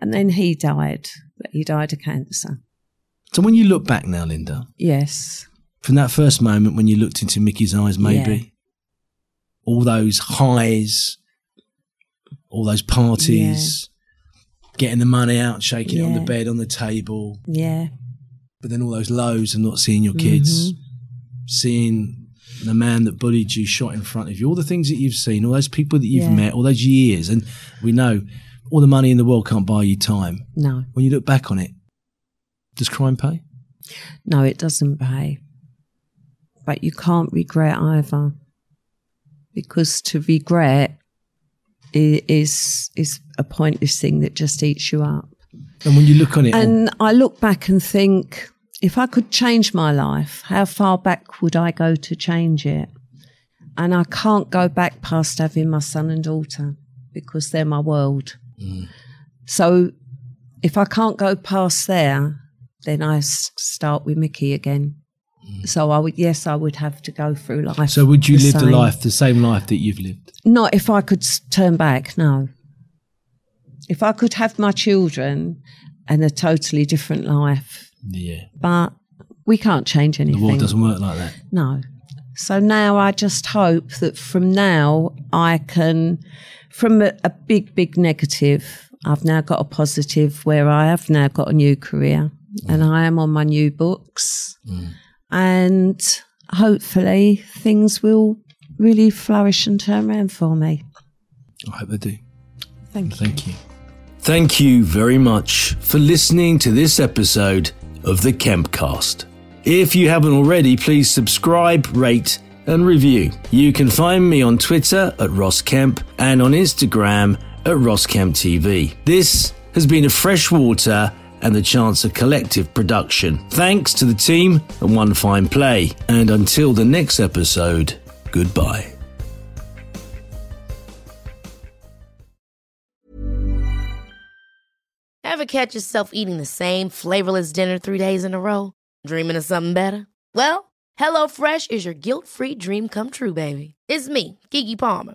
And then he died, but he died of cancer. So when you look back now, Linda, Yes. from that first moment when you looked into Mickey's eyes, maybe Yeah. all those highs, all those parties, getting the money out, shaking it on the bed, on the table, Yeah. but then all those lows and not seeing your kids, Mm-hmm. seeing the man that bullied you shot in front of you, all the things that you've seen, all those people that you've Yeah. met, all those years, and we know all the money in the world can't buy you time. No. When you look back on it, does crime pay? No, it doesn't pay. But you can't regret either. Because to regret is is a pointless thing that just eats you up. And when you look on it, And I look back and think, if I could change my life, how far back would I go to change it? And I can't go back past having my son and daughter because they're my world. Mm. So if I can't go past there, then I s- start with Mickey again. So I would, yes, I would have to go through life. so would you the live the life, the same life that you've lived? Not if I could turn back, no. If I could have my children and a totally different life, Yeah. but we can't change anything. The world doesn't work like that. No. So now I just hope that from now I can, from a, a big, big negative, I've now got a positive where I have now got a new career and mm. I am on my new books. Mm. And hopefully things will really flourish and turn around for me. I hope they do. Thank you. Thank you. Thank you very much for listening to this episode of the Kempcast. If you haven't already, please subscribe, rate, and review. You can find me on Twitter at Ross Kemp and on Instagram at Ross Kemp TV. This has been a freshwater and the Chancer Collective production. Thanks to the team and one fine play. And until the next episode, goodbye. Ever catch yourself eating the same flavorless dinner three days in a row? Dreaming of something better? Well, HelloFresh is your guilt free dream come true, baby. It's me, Keke Palmer.